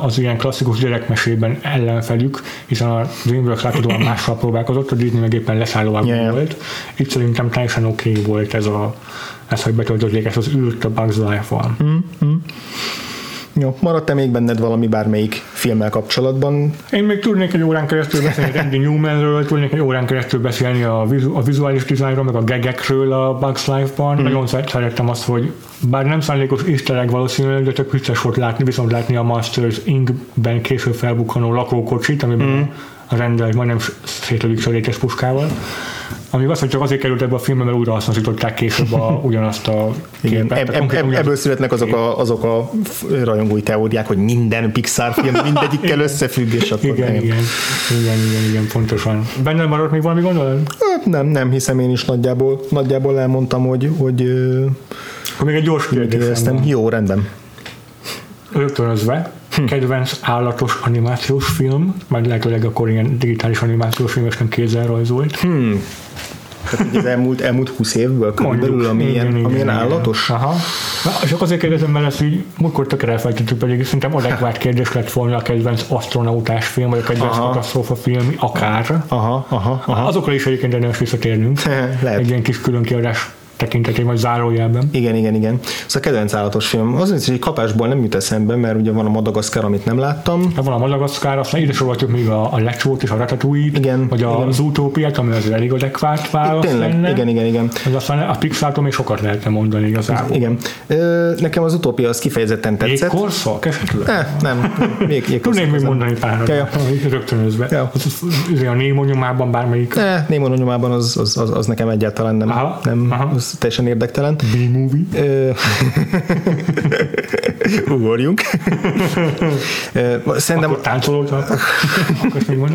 az ilyen klasszikus gyerekmesében ellenfelük, hiszen a DreamWorks láthatóan [CLEARS THROAT] mással próbálkozott, a Disney meg éppen leszállóában Yeah. volt. Itt szerintem teljesen oké okay volt ez a ez, hogy betöltötték ezt az űrt a Bugs Life-val. Jó, maradt-e még benned valami bármelyik filmmel kapcsolatban? Én még tudnék egy órán keresztül beszélni Randy Newmanről, tudnék egy órán keresztül beszélni a, vizu, a vizuális dizájnról, meg a gegekről a Bugs Life-ban. Mm. Nagyon szeret- szerettem azt, hogy bár nem szándékos easter valószínűleg, de tök vicces volt látni, viszont látni a Masters Inc.ben később felbukkanó lakókocsit, amiben mm. A rendel majdnem szétlövik sörétes puskával. Ami azt, hogy csak azért került ebbe a filmbe, mert újra hasznosították később a, [LAUGHS] ugyanazt a Igen, képet. eb, eb, eb, ebből születnek azok a, azok a rajongói teóriák, hogy minden Pixar film mindegyikkel [LAUGHS] összefügg, és akkor igen, nem. igen, igen, igen, igen, pontosan. Benne maradt még valami gondolat? Hát Nem, nem hiszem én is nagyjából, nagyjából elmondtam, hogy, hogy Akkor még egy gyors kérdésem. Jó, rendben. Rögtönözve. Kedvenc állatos animációs film, majd lehetőleg akkor ilyen digitális animációs film, és nem kézzel rajzolt. Hmm. Tehát így az elmúlt, elmúlt 20 évből körülbelül, ami ilyen, igen, ami ilyen igen, állatos. igen. Aha. Na, csak azért kérdezem, mert ezt így múltkor tökre elfelejtettük, pedig szerintem adekvát kérdés lett volna a kedvenc astronautás film, vagy a kedvenc katasztrófa film, akár. Aha, aha, aha. Azokra is egyébként érdemes visszatérnünk. [LAUGHS] Lehet. Egy ilyen kis külön kiadás tekintetében, vagy zárójelben. Igen, igen, igen. Szóval a kedvenc állatos film. Az, hogy egy kapásból nem jut eszembe, mert ugye van a Madagaszkár, amit nem láttam. Hát van a Madagaszkár, aztán ide sorolhatjuk még a, a Lecsót és a Ratatouille-t, Igen, vagy a, igen. az Utópiát, ami az elég adekvát válasz Tényleg, lenne. igen, igen, igen. Az aztán a Pixar-tól még sokat lehetne mondani igazából. Igen. Ö, nekem az utópia az kifejezetten tetszett. Jégkorszak esetleg? Eh, nem, még, még Tudnék még mondani párat, Ja, ja. ja. rögtönözve. Ja. Az, a Némo nyomában bármelyik Ne, Némon a nyomában az, az, az, az, nekem egyáltalán nem, Aha, nem aha. az teljesen érdektelen. B-movie. Ugorjunk. [LAUGHS] Szerintem Akkor táncoló csak. Akkor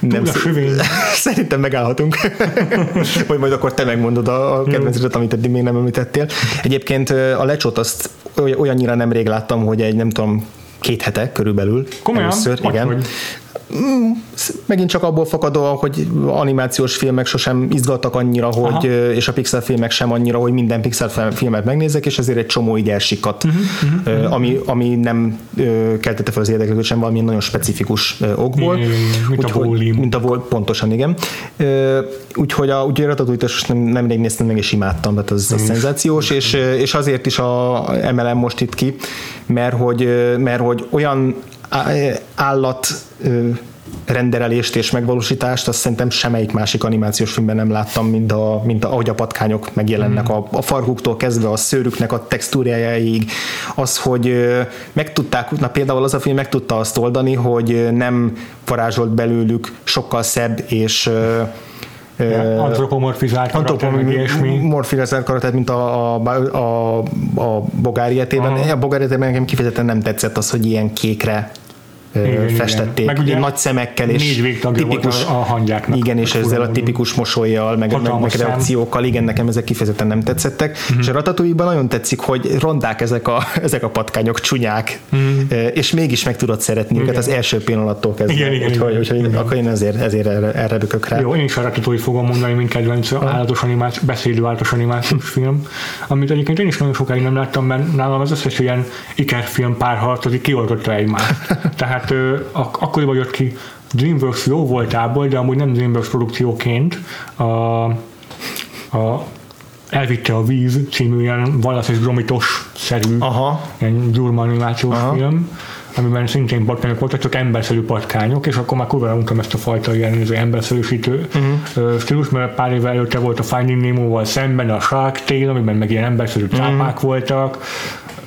nem. [LAUGHS] Szerintem megállhatunk. [LAUGHS] Hogy majd akkor te megmondod a, a kedvencedet, amit eddig még nem említettél. Egyébként a lecsót azt oly- olyannyira nemrég láttam, hogy egy nem tudom, két hete körülbelül. Komolyan? Először, igen. vagy? Megint csak abból fakadóan, hogy animációs filmek sosem izgattak annyira, hogy, Aha. és a Pixar filmek sem annyira, hogy minden Pixar fel- filmet megnézek, és ezért egy csomó így elsikadt, Mhm, ö, ami, ami nem keltette fel az érdeklődést sem valamilyen nagyon specifikus okból. Igen, mint a Úgyhogy- Wall-E. Mint a volt, pontosan, igen. Úgyhogy a, úgyhogy a Ratatouille-t most nem, nemrég néztem meg, és imádtam, tehát az, az szenzációs, és, és azért is a, emelem most itt ki, mert hogy, mert hogy olyan állat renderelést és megvalósítást, azt szerintem semmelyik másik animációs filmben nem láttam, mint, a, mint a, ahogy a patkányok megjelennek, a, a farkuktól kezdve a szőrüknek a textúrájáig, az, hogy meg tudták, na például az a film meg tudta azt oldani, hogy nem varázsolt belőlük sokkal szebb és ö, Antropomorfizált. Antropomorfizált karakter, mint a, a, a, a Bogári etében. Aha. A Bogári etében nekem kifejezetten nem tetszett az, hogy ilyen kékre Igen, igen. festették, Meg ugye nagy szemekkel és tipikus, a- hangyáknak. igen, és ezzel a tipikus mosolyjal, meg, meg, meg reakciókkal, igen, nekem ezek kifejezetten nem tetszettek, uh-huh. és a Ratatouille-ban nagyon tetszik, hogy rondák ezek a, [LAUGHS] ezek a patkányok, csúnyák, uh-huh. és mégis meg tudod szeretni őket. Igen. az első pillanattól kezdve. Igen, igen, úgyhogy, igen. úgyhogy Igen. akkor én ezért, ezért erre, erre bökök rá. Jó, én is a Ratatouille fogom mondani, mint kedvenc állatos animáció, beszédő állatos animációs film, amit egyébként én is nagyon sokáig nem láttam, mert nálam az összes ilyen ikerfilm párharcozik, kioltotta egymást. Tehát [LAUGHS] ö, ak- akkoriban jött ki DreamWorks jó voltából, de amúgy nem DreamWorks produkcióként a, a Elvitte a víz című ilyen Wallace és Gromitos szerű Aha. ilyen gyurma animációs Aha. film, amiben szintén patkányok voltak, csak emberszerű patkányok, és akkor már kurva untam ezt a fajta ilyen ez emberszerűsítő uh-huh. stílus, mert pár évvel előtte volt a Finding Nemo-val szemben a Shark Tale, amiben meg ilyen emberszerű Mhm. cápák voltak,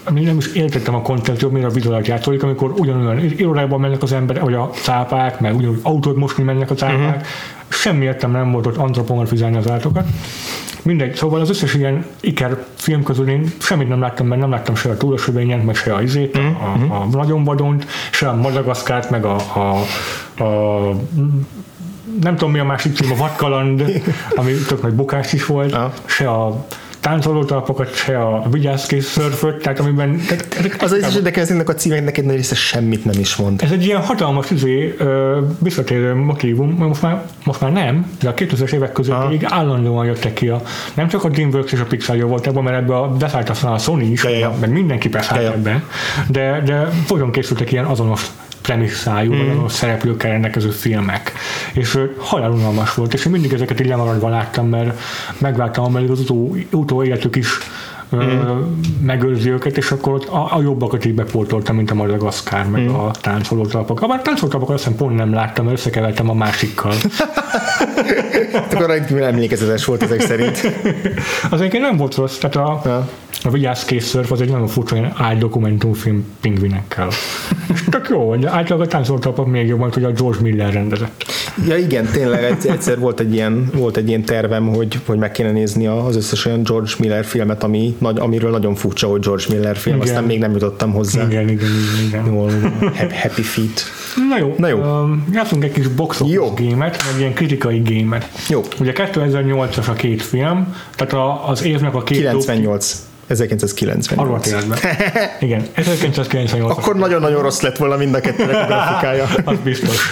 ami nem is értettem a kontentot, mire a vizuálat játszódik, amikor ugyanolyan irodákban mennek az emberek, vagy a cápák, meg ugyanúgy autót mosni mennek a cápák, Mhm. uh-huh. semmi értem nem volt ott antropomorfizálni az állatokat. Mindegy, szóval az összes ilyen iker film közül én semmit nem láttam, mert nem láttam se a túlosövényet, meg se a izét, Mhm, a, a, nagyon vadont, se a Madagaszkárt, meg a, a, a nem tudom mi a másik cím, a vadkaland, [LAUGHS] ami tök nagy bukás is volt, Aha. se a táncoló talapokat, se a vigyázkész szörföt, tehát amiben... Tehát, Az is érdekes, ennek a címeknek egy nagy része semmit nem is mond. ez egy ilyen hatalmas izé, visszatérő motívum, most már, most már nem, de a 2000-es évek között Aha. még állandóan jöttek ki a, nem csak a DreamWorks és a Pixar jó volt ebben, mert ebbe a, beszállt aztán a Sony is, Ja, ja, ja. meg mindenki beszállt Ja, ja. ebbe, de, de folyton készültek ilyen azonos premisszájú, mm. vagy azonos szereplőkkel rendelkező filmek. És ö, halálunalmas volt, és én mindig ezeket így lemaradva láttam, mert megvártam, ameddig az utó, utó életük is mm. megőrzi őket, és akkor ott a, a jobbakat így bepótoltam, mint a Madagaszkár, meg mm. a táncoló talpok. Bár a táncoló talapokat azt hiszem pont nem láttam, mert összekevertem a másikkal. [LAUGHS] Akkor rendkívül emlékezetes volt ezek szerint. [LAUGHS] Az egyébként nem volt rossz, tehát a, Ja. A Vigyázz Kész Szörf az egy nagyon furcsa ilyen áldokumentumfilm pingvinekkel. És tök jó, de általában a táncoló talpok még jobban, hogy a George Miller rendezett. Ja igen, tényleg egyszer, volt, egy ilyen, volt egy ilyen tervem, hogy, hogy meg kéne nézni az összes olyan George Miller filmet, ami, nagy, amiről nagyon furcsa, hogy George Miller film, Igen. aztán még nem jutottam hozzá. Igen, igen, igen. igen. Jól, Happy- Feet. Na jó, Na jó. Um, játszunk egy kis box Jó. gémet, meg ilyen kritikai gémet. Jó. Ugye 2008-as a két film, tehát a, az évnek a két 98. 1998. Arról. [LAUGHS] Igen, 1998. Akkor nagyon-nagyon rossz lett volna mind a kettőnek a grafikája. [LAUGHS] Az biztos.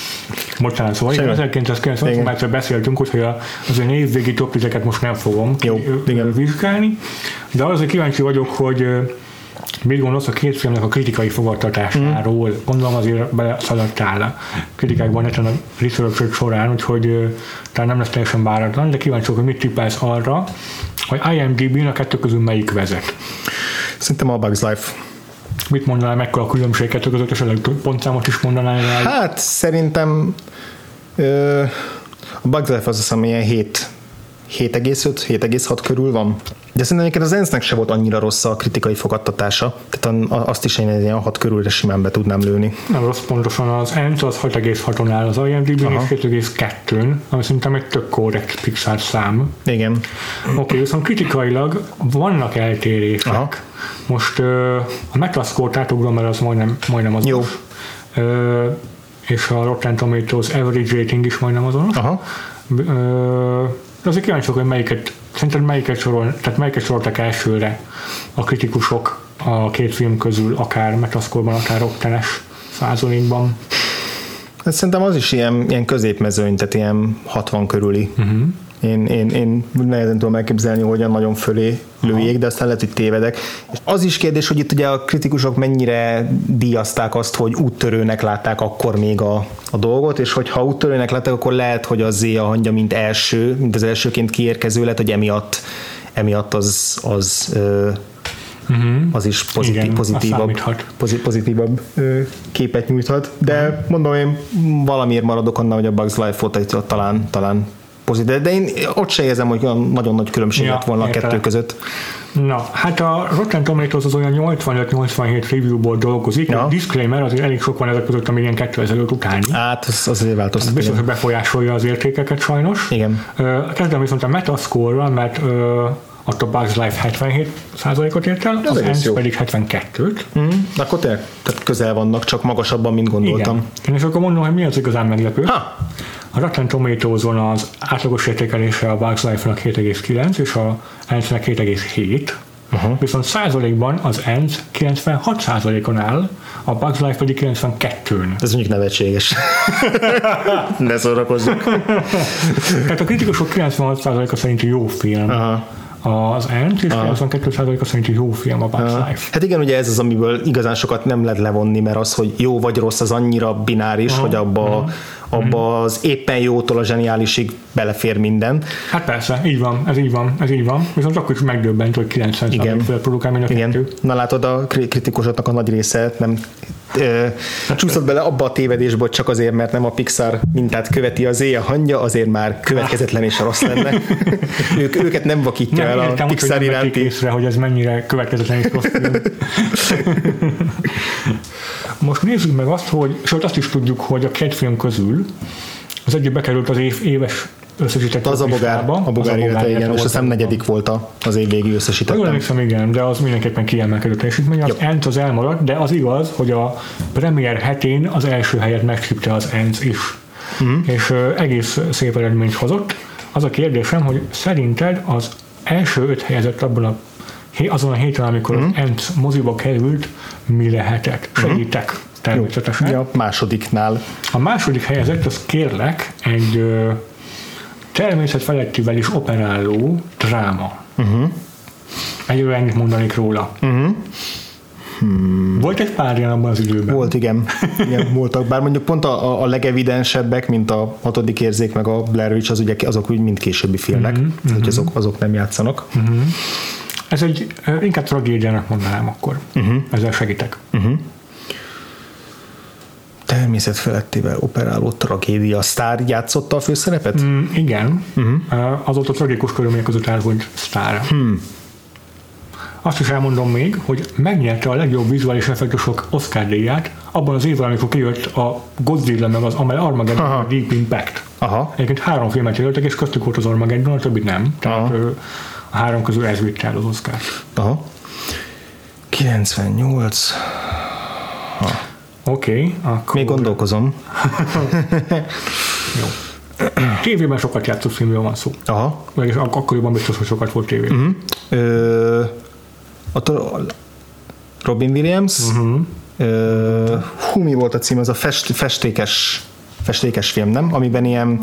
[LAUGHS] Bocsánat, szóval igen, Semmi. 1998 Igen. már egyszer beszéltünk, úgyhogy az olyan évvégi top 10 most nem fogom Jó, igen. vizsgálni, de azért kíváncsi vagyok, hogy mit gondolsz a két filmnek a kritikai fogadtatásáról. Mhm. Gondolom azért beleszaladtál a kritikákban neten a research során, úgyhogy talán nem lesz teljesen váratlan, de kíváncsi hogy mit tippelsz arra, hogy IMDb-n a kettő közül melyik vezet. Szerintem a Bugs Life. Mit mondanál, mekkora a különbség kettő között, esetleg pontszámot is mondanál rá? Hát szerintem ö, a Bugs Life az hiszem ilyen 7 7,5-7,6 körül van. De szerintem egyébként az ENSZ-nek se volt annyira rossz a kritikai fogadtatása, tehát azt is én ilyen 6 körülre simán be tudnám lőni. Nem rossz, pontosan az ENT az 6,6-on áll az IMDb-n, és 7,2-n, ami szerintem egy tök korrekt Pixar szám. Igen. Oké, okay, viszont kritikailag vannak eltérések. Aha. Most ö, a Metascore-t átugrom, mert az majdnem, majdnem azonos. Jó. Ö, és a Rotten Tomatoes average rating is majdnem azonos. Aha. Ö, de azért kíváncsi hogy melyiket, szerinted melyiket, sorol, tehát melyiket soroltak elsőre a kritikusok a két film közül, akár Metascore-ban, akár Rotten-es százalékban. Hát szerintem az is ilyen, ilyen középmezőny, tehát ilyen 60 körüli. Uh-huh. Én, én, én nehezen tudom elképzelni, hogy olyan nagyon fölé lőjék, de aztán lehet, hogy tévedek. És az is kérdés, hogy itt ugye a kritikusok mennyire díjazták azt, hogy úttörőnek látták akkor még a, a dolgot, és hogyha úttörőnek látták, akkor lehet, hogy az Zéa hangja, mint első, mint az elsőként kiérkező, lehet, hogy emiatt, emiatt az, az ö, az is pozitív, Igen, pozitívabb, számíthat. pozi- pozitívabb ö, képet nyújthat, de mondom én valamiért maradok annál, hogy a Bugs Life volt talán, talán pozitív, de én ott se érzem, hogy olyan nagyon nagy különbség Ja, lett volna a kettő között. Na, hát a Rotten Tomatoes az olyan 85-87 reviewból dolgozik, Ja. a disclaimer azért elég sok van ezek között, ami ilyen 2005 utáni. Hát, az, az azért változtat. Biztos, hogy befolyásolja az értékeket sajnos. Igen. Kezdem viszont a Metascore-ral, mert ott a Bugs Life 77 ot ért el, az egész ENS jó. pedig 72-t. Mm, de akkor tényleg közel vannak, csak magasabban, mint gondoltam. Igen. És akkor mondom, hogy mi az igazán meglepő. Ha, A Rotten Tomatoes-on az átlagos értékelése a Bugs Life-nak 7,9 és a ENS-nek 7,7. Uh-huh. Viszont százalékban az ENS 96 százalékon áll, a Bugs Life pedig 92-n. ez mondjuk nevetséges. [LAUGHS] ne szórakozzunk. Tehát a kritikusok 96%-a szerint jó film Aha. az ENS, és 92%-a szerint jó film a Bugs Life. Hát igen, ugye ez az, amiből igazán sokat nem lehet levonni, mert az, hogy jó vagy rossz, az annyira bináris, hogy abba, abba az éppen jótól a zseniálisig belefér minden. Hát persze, így van, ez így van, ez így van. Viszont akkor is megdöbbent, hogy 90% Igen. produkál a Igen. kettő. Na látod, a kri- kritikusoknak a nagy része nem ö, csúszott bele abba a tévedésbe, hogy csak azért, mert nem a Pixar mintát követi az éjjel hangja, azért már következetlen és rossz lenne. [LAUGHS] ők, őket nem vakítja Nem el a értem, hogy Pixar vették iránti. észre, hogy ez mennyire következetlen és rossz. [LAUGHS] Most nézzük meg azt, hogy, sőt azt is tudjuk, hogy a két film közül az egyik bekerült az év, éves összesített Az a bogár, a Az bogár élete, igen, és volt azt hiszem a- negyedik volt a- az év végi Jól összesítettem. emlékszem, igen, de az mindenképpen kiemelkedő teljesítmény. Az Jó. ENT az elmaradt, de az igaz, hogy a premier hetén az első helyet megcsípte az ENT is. Mhm. Mm. És ö, egész szép eredményt hozott. Az a kérdésem, hogy szerinted az első öt helyezett abban a azon a héten, amikor uh-huh. az Ent moziba került, mi lehetett? Segítek természetesen. Ja, másodiknál. A második helyezett, az kérlek, egy ö, természet felettivel is operáló dráma. Uh-huh. Egyről ennyit mondanék róla. Uh-huh. Hmm. Volt egy pár ilyen abban az időben. Volt, igen. igen [LAUGHS] voltak. Bár mondjuk pont a, a legevidensebbek, mint a hatodik érzék, meg a Blair Witch, az ugye, azok úgy mind későbbi filmek, uh-huh. hogy azok, azok nem játszanak. Uh-huh. Ez egy, inkább tragédiának mondanám akkor. Uh-huh. Ezzel segítek. Uh-huh. Természet felettével operáló tragédia sztár játszotta a főszerepet? Mm, igen. Uh-huh. Azóta tragikus körülmények között elhunyt sztár. Hmm. Azt is elmondom még, hogy megnyerte a legjobb vizuális effektusok Oscar díját abban az évben, amikor kijött a Godzilla meg az Armageddon Aha. Deep Impact. Aha. Egyébként három filmet jelöltek, és köztük volt az Armageddon, a többit nem. Tehát Aha. a három közül ez vitte el az Oscar. Aha. 98. Oké, okay, akkor... Még gondolkozom. [LAUGHS] Jó. Tévében sokat játszott filmről van szó. Aha. Vagyis ak- akkoriban biztos, hogy sokat volt tévében. Uh-huh. Ö, Robin Williams. Uh-huh. Ö, hú, mi volt a cím? Az a fest, festékes festékes film, nem? Amiben ilyen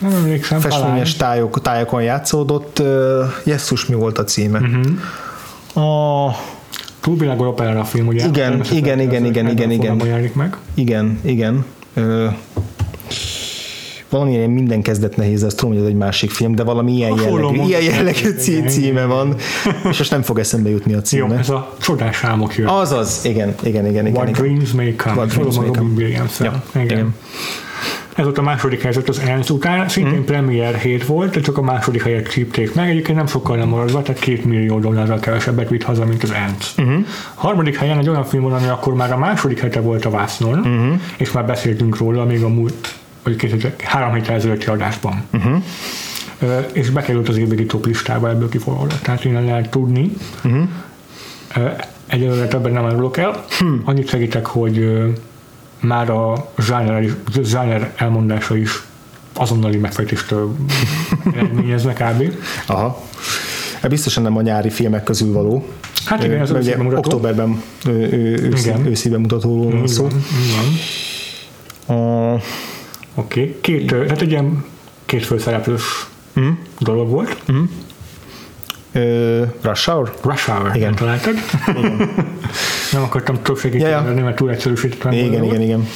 nem emlékszem, festményes tájok, tájokon játszódott. Jesszus, mi volt a címe? Uh-huh. A túlvilágos opera film, ugye? Igen, igen, igen, igen, igen, igen. meg. Igen, igen. Ö, valami ilyen minden kezdet nehéz, azt tudom, hogy ez egy másik film, de valami ilyen a jellegű, ilyen jellegű cí, címe van, és most nem fog eszembe jutni a címe. Jó, ez a csodás álmok jön. Azaz, igen, igen, igen. igen What igen. dreams may come. What dreams may come. Ja, igen. igen. Ez volt a második helyzet az Ernst után, szintén mm. premier hét volt, de csak a második helyet csípték meg, egyébként nem sokkal nem maradva, tehát két millió dollárral kevesebbet vitt haza, mint az Ernst. Mm-hmm. A harmadik helyen egy olyan film van, ami akkor már a második hete volt a Vásznon, mm-hmm. és már beszéltünk róla még a múlt, vagy két, három héttel ezelőtti adásban. Mm-hmm. Uh, és bekerült az évvégi top listába ebből kifolyólag, tehát innen lehet tudni. Mm-hmm. Uh, egyelőre többen nem árulok el. Hmm. Annyit segítek, hogy már a zsáner, zsáner elmondása is azonnali megfejtést eredményeznek kb. Aha. Hát biztosan nem a nyári filmek közül való. Hát igen, ez ugye mutató. Októberben őszi, őszi bemutatóról van szó. Oké, okay. két, hát egy ilyen két főszereplős mm. dolog volt. Mm. Uh, Rush Hour? Rush Hour, igen. találtad? Igen. [LAUGHS] Nem akartam több segíteni, ja, ja. mert túl egyszerűsítettem. Igen, igen, igen.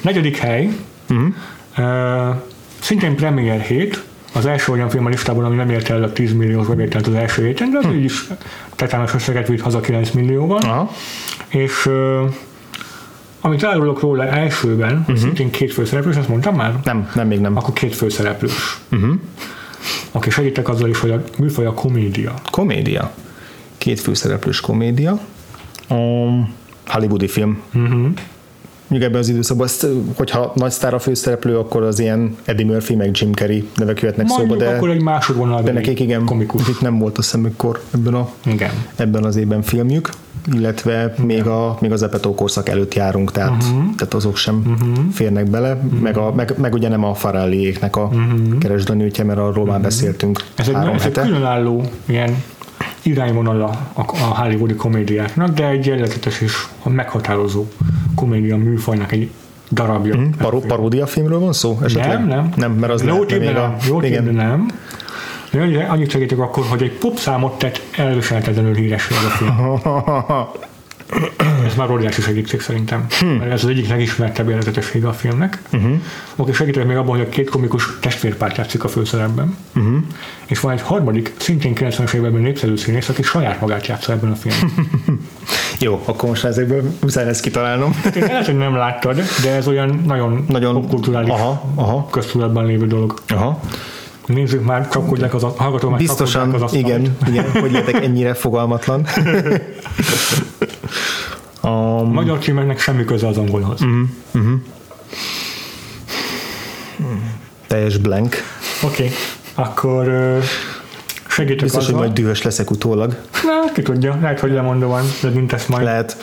Negyedik hely, uh-huh. uh, szintén Premier hét, az első olyan film a listában, ami nem érte el a 10 milliós bevételt az első héten, de az hm. így is tetános összeget vitt haza 9 millióban. Aha. És uh, amit elárulok róla elsőben, uh-huh. szintén két főszereplős, azt mondtam már? Nem, nem, még nem. Akkor két főszereplős. Uh-huh aki segítek azzal is, hogy a műfaj a komédia. Komédia. Két főszereplős komédia. A hollywoodi film. Uh-huh. Még ebben az időszakban, azt, hogyha nagy sztár a főszereplő, akkor az ilyen Eddie Murphy meg Jim Carrey nevek jöhetnek Mondjuk szóba, de, akkor egy másodvonal de nekik igen, komikus. itt nem volt a szemükkor ebben, a, igen. ebben az évben filmjük, illetve még, a, még az Epetó korszak előtt járunk, tehát, uh-huh. tehát azok sem uh-huh. férnek bele, uh-huh. meg, a, meg, meg, ugye nem a Farelliéknek a uh-huh. keresdőnőtje, mert arról uh-huh. már beszéltünk Ez egy, ez egy különálló ilyen irányvonala a, a hollywoodi komédiáknak, de egy jellegzetes és meghatározó komédia műfajnak egy darabja. Mm, paró, paródia filmről van szó? Esetleg? Nem, nem. Nem, mert az jó még nem, a... Jó igen. nem. De annyit segítek akkor, hogy egy popszámot tett elviselhetetlenül híres ez a film. [LAUGHS] Ez már óriási segítség szerintem. Hmm. Ez az egyik legismertebb jelentetessége a filmnek. Uh-huh. Oké, segítek még abban, hogy a két komikus testvérpárt játszik a főszerepben. Uh-huh. És van egy harmadik, szintén 90-es években népszerű színész, aki saját magát játsza ebben a filmben. [LAUGHS] Jó, akkor most ezekből muszáj lesz kitalálnom. Én lehet, hogy nem láttad, de ez olyan nagyon, nagyon popkulturális aha, aha. köztudatban lévő dolog. Aha. Nézzük már, csapkodják az a hallgató már Biztosan, az igen, igen, hogy jöttek ennyire fogalmatlan. [LAUGHS] A magyar címeknek semmi köze az angolhoz. Uh-huh, uh-huh. Teljes blank. Oké, okay. akkor uh, segítek Biztos, azzal. hogy majd dühös leszek utólag. Na, ki tudja, lehet, hogy lemondóan, de mint ezt majd. Lehet.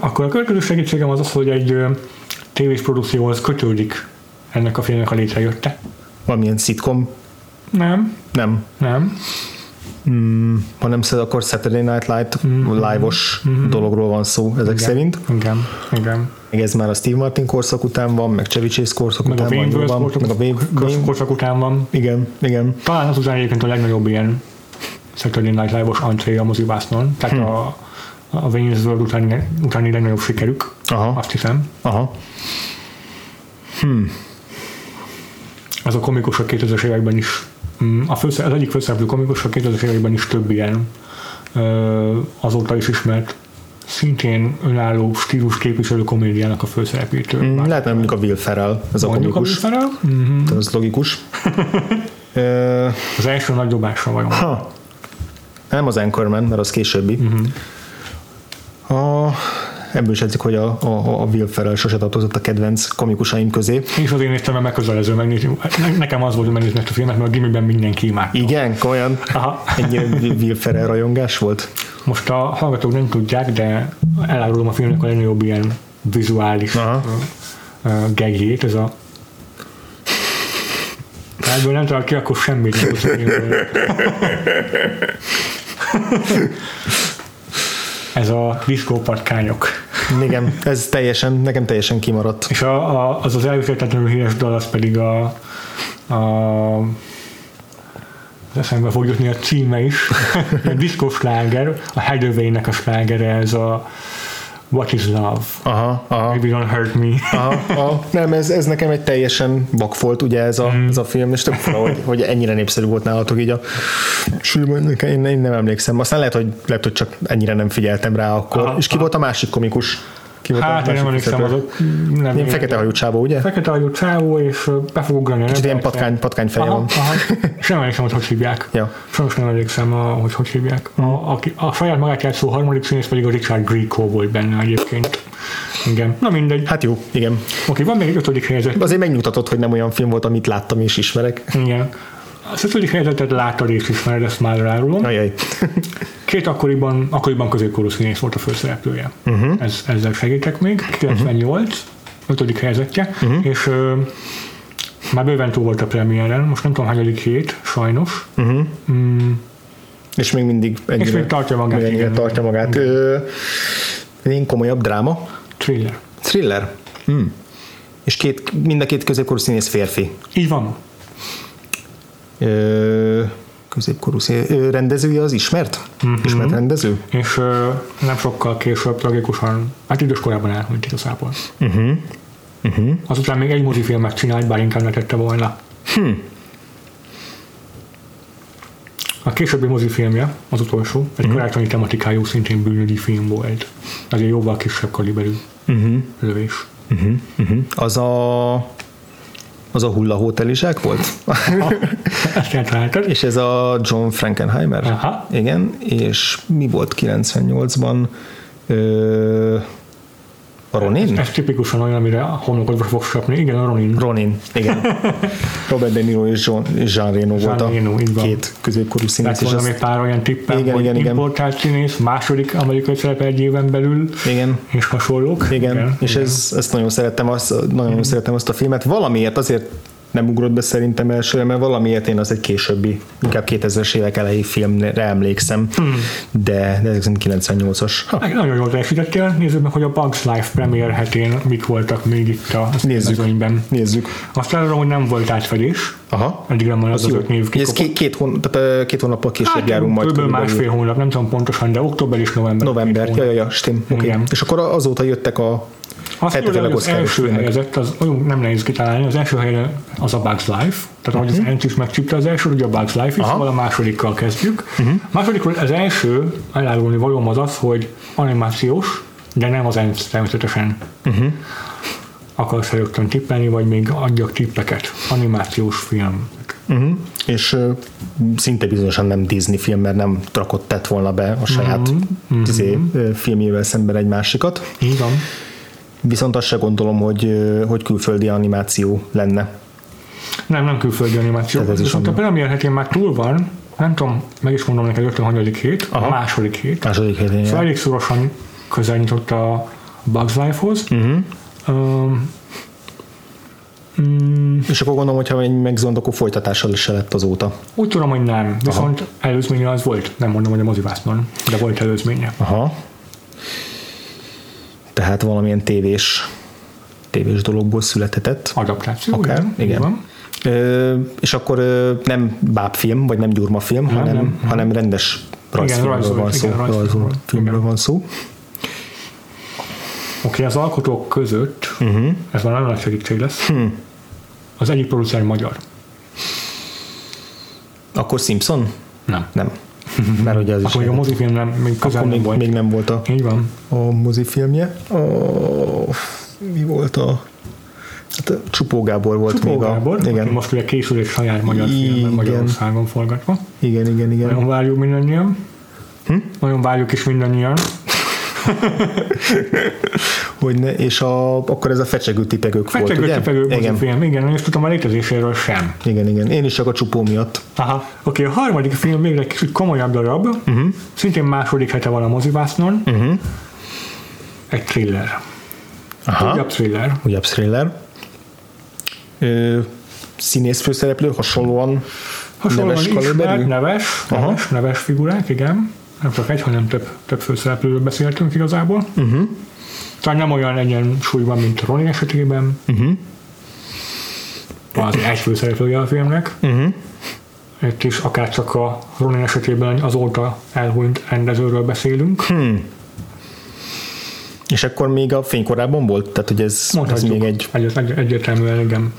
Akkor a következő segítségem az az, hogy egy uh, tévés produkcióhoz kötődik ennek a filmnek a létrejötte. Valamilyen szitkom? Nem. Nem. Nem. Hmm, ha nem szed, akkor Saturday Night Light mm-hmm. live-os mm-hmm. dologról van szó ezek Igen. szerint. Igen, igen. Még ez már a Steve Martin korszak után van, meg Chevy Chase korszak Meg a után van, Wayne jól van, meg a Wayne, Wayne, korszak után van. igen, igen. Talán az után egyébként a legnagyobb ilyen Saturday Night Live-os antré a mozivásznon. Tehát Hm. a, a Wayne's World utáni, utáni legnagyobb sikerük, Aha, azt hiszem. aha. Az a komikus a 2000-es években is, mm, a fősze, az egyik főszereplő komikus a 2000-es években is több ilyen azóta is ismert szintén önálló stílus képviselő komédiának a főszereplőtől. Mm, Lehet, mert mondjuk a Will Ferrell, ez a Mondjuk komikus. a Will Ferrell? Mhm. Ez logikus. [LAUGHS] Ö, Az első nagy dobásra vajon. ha. Nem az Anchorman, mert az későbbi. Mhm. A, ebből is edzik, hogy a, a, a Will Ferrell sose tartozott a kedvenc komikusaim közé. Én is azért néztem meg megközelező megnézni. Ne- Nekem az volt, hogy megnézni ezt a filmet, mert a gimiben mindenki imádta. Igen, komolyan. Aha. Ennyire Will Ferrell rajongás volt? Most a hallgatók nem tudják, de elárulom a filmnek a legnagyobb ilyen vizuális Aha. gagjét, ez a Ha Ebből nem talál ki, akkor semmit nem tudsz. [LAUGHS] Ez a diszkópatkányok. Igen, ez teljesen, nekem teljesen kimaradt. És a, a, az az elviselhetetlenül híres dal, az pedig a, a az eszembe fog jutni a címe is, [LAUGHS] a diszkós sláger, a Hathaway-nek a slágere, ez a What is Love? Aha, aha. Maybe don't hurt me. Aha, aha. [LAUGHS] Nem, ez, ez nekem egy teljesen vak volt, ugye ez a, Mm. ez a film, és tök fura, hogy, hogy ennyire népszerű volt nálatok így a sűrűben, én, én nem emlékszem. Aztán lehet, hogy, lehet, hogy csak ennyire nem figyeltem rá akkor. Aha, és ki aha. volt a másik komikus? Ki volt Hát én nem emlékszem azok. Nem Ilyen fekete hajú csábó, ugye? Fekete hajú csávó, és be fog ugrani. Kicsit ilyen patkány, patkány feje Aha, van. aha. És nem emlékszem, hogy hogy hívják. Ja. Sajnos nem emlékszem, a, hogy hogy hívják. A, a, a saját magát játszó harmadik színész pedig a Richard Grieco volt benne egyébként. Igen. Na mindegy. Hát jó, igen. Oké, van még egy ötödik helyzet. Azért megnyugtatott, hogy nem olyan film volt, amit láttam és ismerek. Igen. A ötödik helyzetet láttad és ismered, ezt már elárulom. Ajaj. [LAUGHS] Két akkoriban, akkoriban középkorú színész volt a főszereplője. Uh-huh. Ez, ezzel segítek még. 98, ötödik helyzetje, uh-huh. és ö, már bőven túl volt a premiéren, most nem tudom, hányadik hét, sajnos. Uh-huh. Mm, És még mindig ennyire, és még tartja magát. még ennyire tartja magát. Ö, Én komolyabb dráma? Thriller. Thriller? Hmm. És két, mind a két középkorú színész férfi. Így van. Ö, középkorú rendezője az ismert? Mhm. Uh-huh. Ismert rendező? És ö, nem sokkal később tragikusan, hát idős korában elhunyt igazából. Uh-huh. Uh-huh. Azután még egy mozifilmet csinált, bár inkább ne tette volna. Hmm. A későbbi mozifilmje, az utolsó, egy Mhm. uh-huh. karácsonyi tematikájú szintén bűnügyi film volt. Azért jóval kisebb kaliberű Uh-huh. lövés. Uh-huh. Uh-huh. Az a az a hulla hótelizsák volt? És ez a John Frankenheimer? Aha. Igen, és mi volt 98-ban? Ö, Ronin? Ez tipikusan olyan, amire a homokodra fog sapni. Igen, a Ronin. Ronin, igen. [LAUGHS] Robert De Niro és John, és Jean Reno volt a Reno, két középkorú színész. Az, még pár olyan tippem, Igen, hogy igen, igen. importált színész, második amerikai szerepe egy éven belül, igen, és hasonlók. igen, és Ez, ezt nagyon szerettem, azt, nagyon mm. szerettem azt a filmet. Valamiért azért nem ugrott be szerintem elsőre, mert valamiért én az egy későbbi, inkább 2000-es évek elejé filmre emlékszem, hmm. de, de ez 98-as. Ha, Hát, Nagyon jól teljesítettél, nézzük meg, hogy a Bugs Life premier hetén mik voltak még itt a Nézzük. mezőnyben. nézzük. Azt elárulom, hogy nem volt átfedés, Aha. eddig nem van az Az az öt név Ez két, két, hón, tehát, két hónappal később Hát, járunk majd. kb. másfél hónap, nem tudom pontosan, de október és november. November, ja, ja, ja, stim. Okay. Igen. És akkor azóta jöttek a Azt mondja, hogy az első helyezett, az olyan nem nehéz kitalálni, az első helyen az a Bugs Life, tehát ahogy az Ent is megcsípte az első, ugye a Bugs Life is, Mhm. Szóval a másodikkal kezdjük. Uh-huh. Másodikról az első elárulni valóm az az, hogy animációs, de nem az Ent természetesen. Uh-huh. Akarsz rögtön tippelni, vagy még adjak tippeket? Animációs film. Uh-huh. És uh, szinte bizonyosan nem Disney film, mert nem trakott tett volna be a saját uh-huh. izé, ö, filmjével szemben egy másikat. Így van. Viszont azt se gondolom, hogy, hogy külföldi animáció lenne. Nem, nem külföldi animáció. Ez is Viszont a premier hetén már túl van, nem tudom, meg is mondom neked rögtön, hanyadik hét, Aha. a második hét. Második héten. Szóval Ja. elég szorosan közel nyitott a Bugs Life-hoz. Uh-huh. Um, mm, És akkor gondolom, hogyha egy megzond, akkor folytatása is se lett azóta. Úgy tudom, hogy nem, viszont Aha. előzménye az volt. Nem mondom, hogy a mozivásznon, de volt előzménye. Aha. Tehát valamilyen tévés, tévés dologból születhetett. Adaptáció, Akár, igen. igen. van. Ö, és akkor ö, nem bábfilm, vagy nem gyurmafilm, Nem, hanem, nem, nem. hanem rendes rajzfilmről van szó. igen, rajzfilmről. Igen. van szó. Oké, az alkotók között, uh-huh. ez már nagyon nagy segítség lesz, hmm. az egyik producer magyar. Akkor Simpson? Nem. Nem. Mert ugye az is Akkor még a mozifilm nem, még közel még, volt. még nem volt a, Így van. a mozifilmje. A, mi volt a... Hát a Csupó Gábor volt Csupó még Gábor, a... Igen, most ugye készül egy saját magyar filmben Magyarországon forgatva. igen, igen, igen. Nagyon várjuk mindannyian. Hm? Nagyon várjuk is mindannyian. Hogy ne, és a, akkor ez a fecsegő tipegők volt, Fecsegő ugye? tipegő igen. mozifilm, igen, nem is tudtam a létezéséről sem. igen, igen. Én is csak a csupó miatt. Aha, oké, a harmadik film végre egy kicsit komolyabb darab, uh-huh. szintén második hete van a mozivásznon, uh-huh. egy thriller. Aha. Újabb thriller. Újabb thriller. Ö, színész főszereplő, hasonlóan Hasonlóan neves ismert, neves, neves, neves figurák, igen. Nem csak egy, hanem több, több főszereplőről beszéltünk igazából. Uh-huh. Talán nem olyan egyensúlyban, mint a Ronnie esetében. Uh-huh. Az egy főszereplője a filmnek. Uh-huh. Itt is akár csak a Ronin esetében azóta elhunyt rendezőről beszélünk. Hmm. És akkor még a fénykorában volt? Tehát, hogy ez, ez még egy... egy, egy, egyértelműen, igen.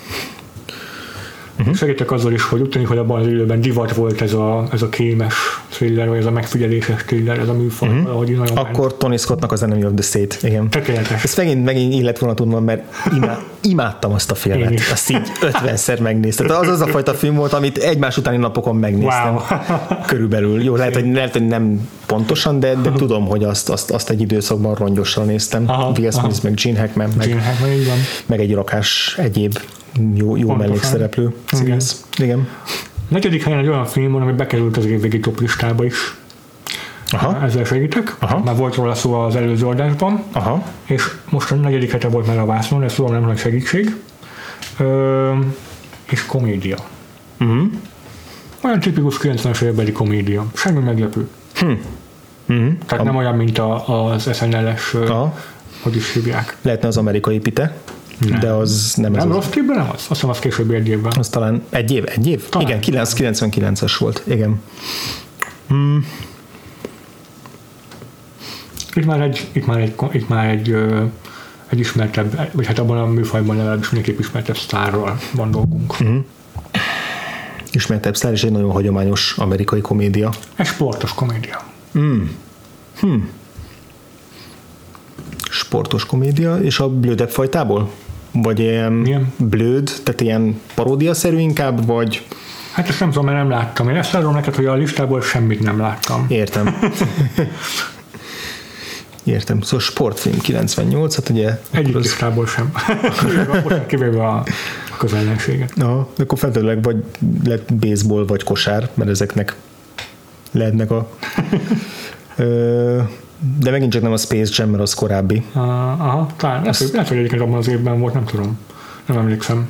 Uh-huh. Segítek azzal is, hogy úgy tűnik, hogy abban az időben divat volt ez a, ez a kémes thriller, vagy ez a megfigyeléses thriller, ez a műfaj, uh-huh. valahogy így nagyon Akkor Tony Scottnak az Enemy of the State, igen. tökéletes. Ezt megint, megint illet volna tudnom, mert imá, [LAUGHS] imádtam azt a filmet. Azt így 50-szer megnéztem. Tehát az az a fajta film volt, amit egymás utáni napokon megnéztem. Wow. [LAUGHS] Körülbelül. Jó, lehet, hogy, lehet, hogy nem pontosan, de, de tudom, hogy azt, azt, azt egy időszakban rongyosra néztem. Aha, Will. Smith, meg Gene Hackman, meg, Gene Hackman, meg egy rakás egyéb jó, jó mellékszereplő. Igen. Igen. Negyedik helyen egy olyan film van, ami bekerült az évvégi top listába is. Aha. Ezzel segítek. Aha. Már volt róla szó az előző adásban, Aha. és most a negyedik hete volt már a vászon, ez tudom nem nagy segítség. Ö, és komédia. Uh-huh. Olyan tipikus 90-es évekbeli komédia. Semmi meglepő. Uh-huh. Tehát nem olyan, mint a, az SNL-es, Aha. hogy is hívják. Lehetne az amerikai pite, Nem. de az nem, ez Nem rossz képben nem az? Azt hiszem az később egy évben. Az talán egy év? Egy év? Talán. Igen, 9, 99-es volt. Igen. Itt már egy, itt már egy, itt már egy, egy ismertebb, vagy hát abban a műfajban legalábbis mindenképp ismertebb sztárral van dolgunk. Mhm. Ismertebb sztár, és egy nagyon hagyományos amerikai komédia. Egy sportos komédia. Sportos komédia, és a blödebb fajtából? Vagy ilyen Milyen? blöd, tehát ilyen paródiaszerű inkább, vagy Hát ezt nem tudom, mert nem láttam. Én ezt adom neked, hogy a listából semmit nem láttam. értem. Értem. Szóval sportfilm 98, hát ugye Egyik az, listából sem. Kivéve a, közellenséget. Aha, akkor feltétlenül vagy lett baseball, vagy kosár, mert ezeknek lehetnek a... [LAUGHS] Ö, de megint csak nem a Space Jam, mert az korábbi. Uh, aha, talán. Lehet, hogy- lehet, hogy egyébként abban az évben volt, nem tudom. Nem emlékszem.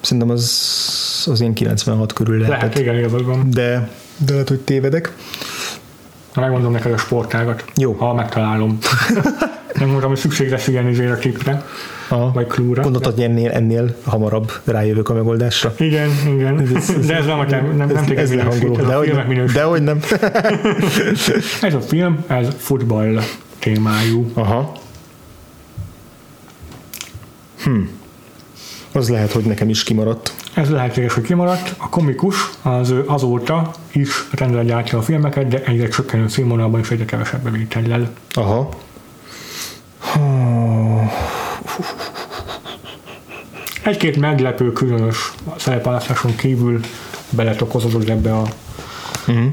Szerintem az, az ilyen 96 körül lehetett. Lehet, igen, igazad van. De, de lehet, hogy tévedek. Na, megmondom neked a sportágat. Jó. Ha megtalálom. [LAUGHS] nem mondom, hogy szükség lesz ilyen izére a klipre, Aha. vagy klúra. Gondoltad, hogy ennél, ennél hamarabb rájövök a megoldásra? Igen, igen. De ez nem, a te- nem, nem ez, ez lehangoló. Dehogy filmek nem. minősít. Dehogy nem. [LAUGHS] Ez a film, ez futball témájú. Aha. Hm. Az lehet, hogy nekem is kimaradt. Ez lehetséges, hogy kimaradt. A komikus az azóta is rendben gyártja a filmeket, de egyre csökkenő színvonalban és egyre kevesebb bevétellel. Aha. Egy-két meglepő, különös szerepválasztáson kívül beletokozódott ebbe a Mm.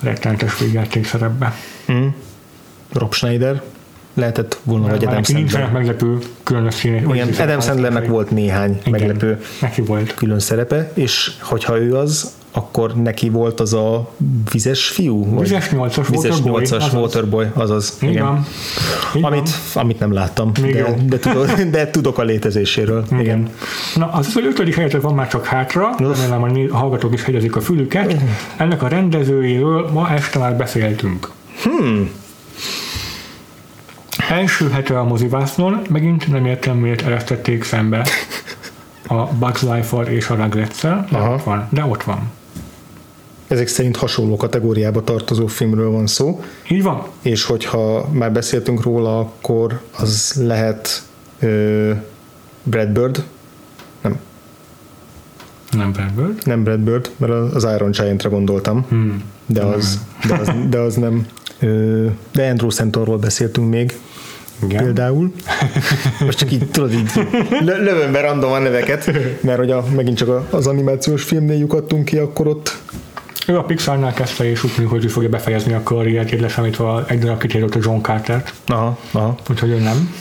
rettenetes végjáték szerepbe. Mm. Rob Schneider lehetett volna, vagy Adam Neki nincsenek Sandler. meglepő különös színek. Igen, Adam Sandlernek volt néhány Igen, meglepő Neki volt. külön szerepe, és hogyha ő az, akkor neki volt az a vizes fiú? Vizes nyolcas Vizes Waterboy, nyolcas. Waterboy, azaz. Igen. van. Amit, amit nem láttam, Még de, jó. de, tudok, [LAUGHS] de tudok a létezéséről. Igen. Igen. Na, az hogy ötödik helyetek van már csak hátra, remélem a né- a hallgatók is hegyezik a fülüket. Ennek a rendezőjéről ma este már beszéltünk. Hmm. Első hete a mozivásznon, megint nem értem, miért eresztették szembe a Bugs Life-val és a Rugrats-szel, de Aha. ott van. De ott van. Ezek szerint hasonló kategóriába tartozó filmről van szó, Így van? és hogyha már beszéltünk róla, akkor az lehet ö, Brad Bird, nem, Nem Brad Bird. nem Brad Bird, mert az Iron Giant-ra gondoltam, Hmm. de, az, de, az, de az nem. Ö, de Andrew Santorról beszéltünk még, Igen. például. [LAUGHS] Most csak így, tudod, így lö- lövöm be random a neveket, mert hogy a, megint csak az animációs filmnél lyukadtunk ki, akkor ott Ő a Pixarnál kezdte, és úgy hogy ő fogja befejezni a karriert, így leszámítva egy darab kitérőt a John Carter-t, aha, aha. úgyhogy ő nem.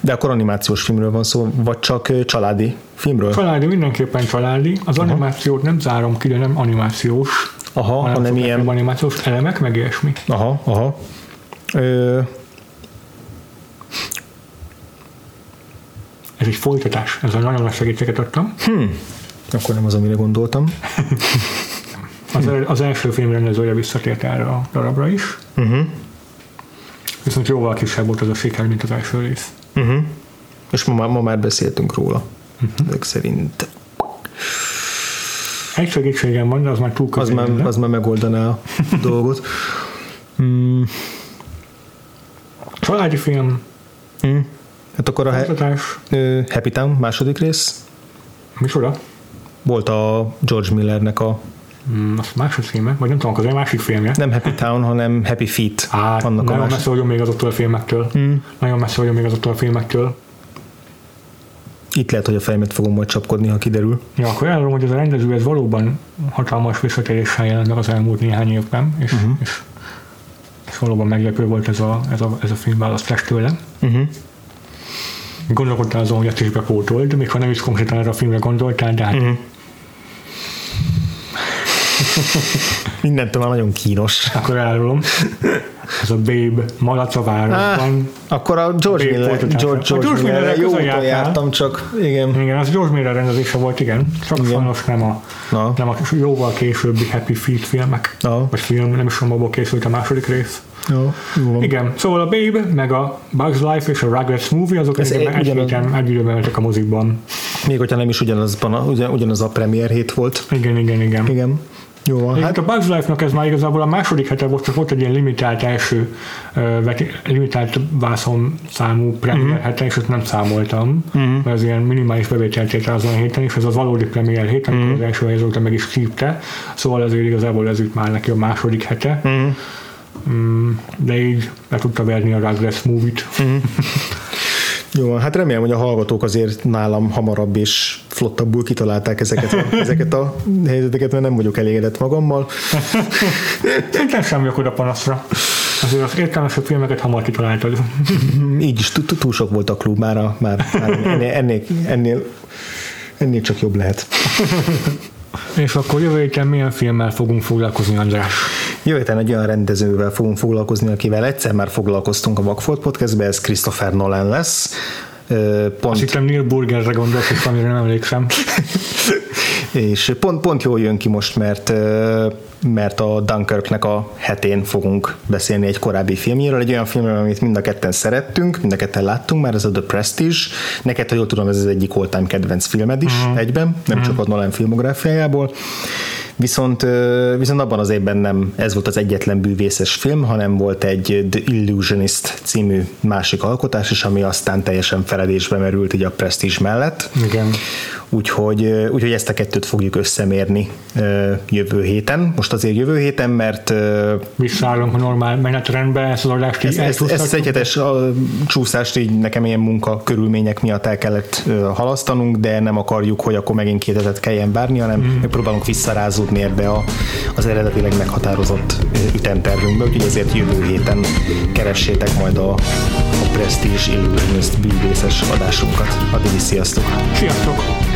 De akkor animációs filmről van szó, vagy csak családi filmről? Családi, mindenképpen családi. Az animációt nem zárom ki, de nem animációs, Aha, hanem hanem ilyen, animációs elemek, meg ilyesmi. aha, aha. Ö, Ez egy folytatás, ez a nagyon nagy segítséget adtam. Akkor nem az, amire gondoltam. [LAUGHS] Az, az első film rendezője visszatért erre a darabra is. Uh-huh. Viszont jóval kisebb volt az a siker, mint az első rész. Uh-huh. És ma, már- ma már beszéltünk róla. Uh-huh. Ezek szerint. Egy segítségem van, de az már túl Az már, lenne. az már megoldaná a [LAUGHS] dolgot. Hmm. Családi film, Hmm. Hát akkor a he- folytatás, ö, Happy Town második rész micsoda? Volt a George Millernek a Hmm, az másodcíme, vagy nem tudom, az egy másik filmje. nem Happy Town, hanem Happy Feet. Á, Annak a nagyon másik. messze vagyunk még azoktól a filmektől. Hmm. Nagyon messze vagyunk még azoktól a filmektől. Itt lehet, hogy a fejemet fogom majd csapkodni, ha kiderül. Ja, akkor elmondom, hogy ez a rendező ez valóban hatalmas visszatéréssel jelent meg az elmúlt néhány évben, és, Mhm. uh-huh. és, és valóban meglepő volt ez a, ez a, ez a filmválasztás tőle. Uh-huh. Gondolkodtál azon, hogy ezt is bepótold, még ha nem is konkrétan erre a filmre gondoltál, de hát uh-huh. Mindentől már nagyon kínos. akkor elárulom. Ez a Babe Malac a városban. Akkor a George Miller. George, A George George Miller Millerrel jó úton jártam, csak igen. Igen, az George Miller rendezése volt, igen. Csak Igen. sajnos nem a, Na. nem a jóval későbbi Happy Feet filmek. Na. Vagy film, nem is tudom, abból készült a második rész. Jó. Igen, szóval a Babe, meg a Bugs Life és a Rugrats Movie, azok Ez egy, ugyanaz- egy időben mentek a mozikban. Még hogyha nem is ugyanazban, ugyan, ugyanaz a premier hét volt. Igen, igen, igen. Igen. Jó van. Hát a Bugs Life-nak ez már igazából a második hete volt, csak volt egy ilyen limitált első, limitált vászon számú premier uh-huh. hete, és ezt nem számoltam, uh-huh. mert ez ilyen minimális bevételt ért azon a héten, és ez az valódi premier hét, amikor uh-huh. az első hely azóta meg is csípte, szóval ezért igazából ez itt már neki a második hete, uh-huh. de így le tudta verni a Rugrats movie-t. Mhm. [LAUGHS] jó van. Hát remélem, hogy a hallgatók azért nálam hamarabb és flottabbul kitalálták ezeket a, [LAUGHS] ezeket a helyzeteket, mert nem vagyok elégedett magammal. [LAUGHS] Szerintem sem vagyok oda panaszra. Azért az értelmesebb filmeket hamar kitaláltad. [LAUGHS] Így is túl sok volt a klub, már, a, már, már ennél, ennél, ennél, ennél csak jobb lehet. És akkor jövő héten milyen filmmel fogunk foglalkozni, András? Jövő héten egy olyan rendezővel fogunk foglalkozni, akivel egyszer már foglalkoztunk a Vagfolt Podcastbe, ez Christopher Nolan lesz. Ö, Azt Pont, hittem Neil Burgerre gondolsz, és amire nem emlékszem. [LAUGHS] és pont, pont jól jön ki most, mert, mert a Dunkirknek a hetén fogunk beszélni egy korábbi filmjéről, egy olyan filmről, amit mind a ketten szerettünk, mind a ketten láttunk már, ez a The Prestige. Neked, ha jól tudom, ez az egyik all-time kedvenc filmed is uh-huh. egyben, nem uh-huh. csak a Nolan filmográfiájából. Viszont, viszont abban az évben nem ez volt az egyetlen bűvészes film, hanem volt egy The Illusionist című másik alkotás is, ami aztán teljesen feledésbe merült így a Prestige mellett. Igen. Úgyhogy, úgyhogy ezt a kettőt fogjuk összemérni jövő héten. Most azért jövő héten, mert Visszaállunk a normál menetrendbe, ezt az adást így ezt, ezt, ezt a csúszást így nekem ilyen munka körülmények miatt el kellett halasztanunk, de nem akarjuk, hogy akkor megint két hetet kelljen várni, hanem mm. megpróbálunk visszarázódni ebbe a, az eredetileg meghatározott ütemtervünkbe, úgyhogy ezért jövő héten keressétek majd a, a Prestige Illusionist bűvészes adásunkat. Addig is sziasztok! Sziasztok!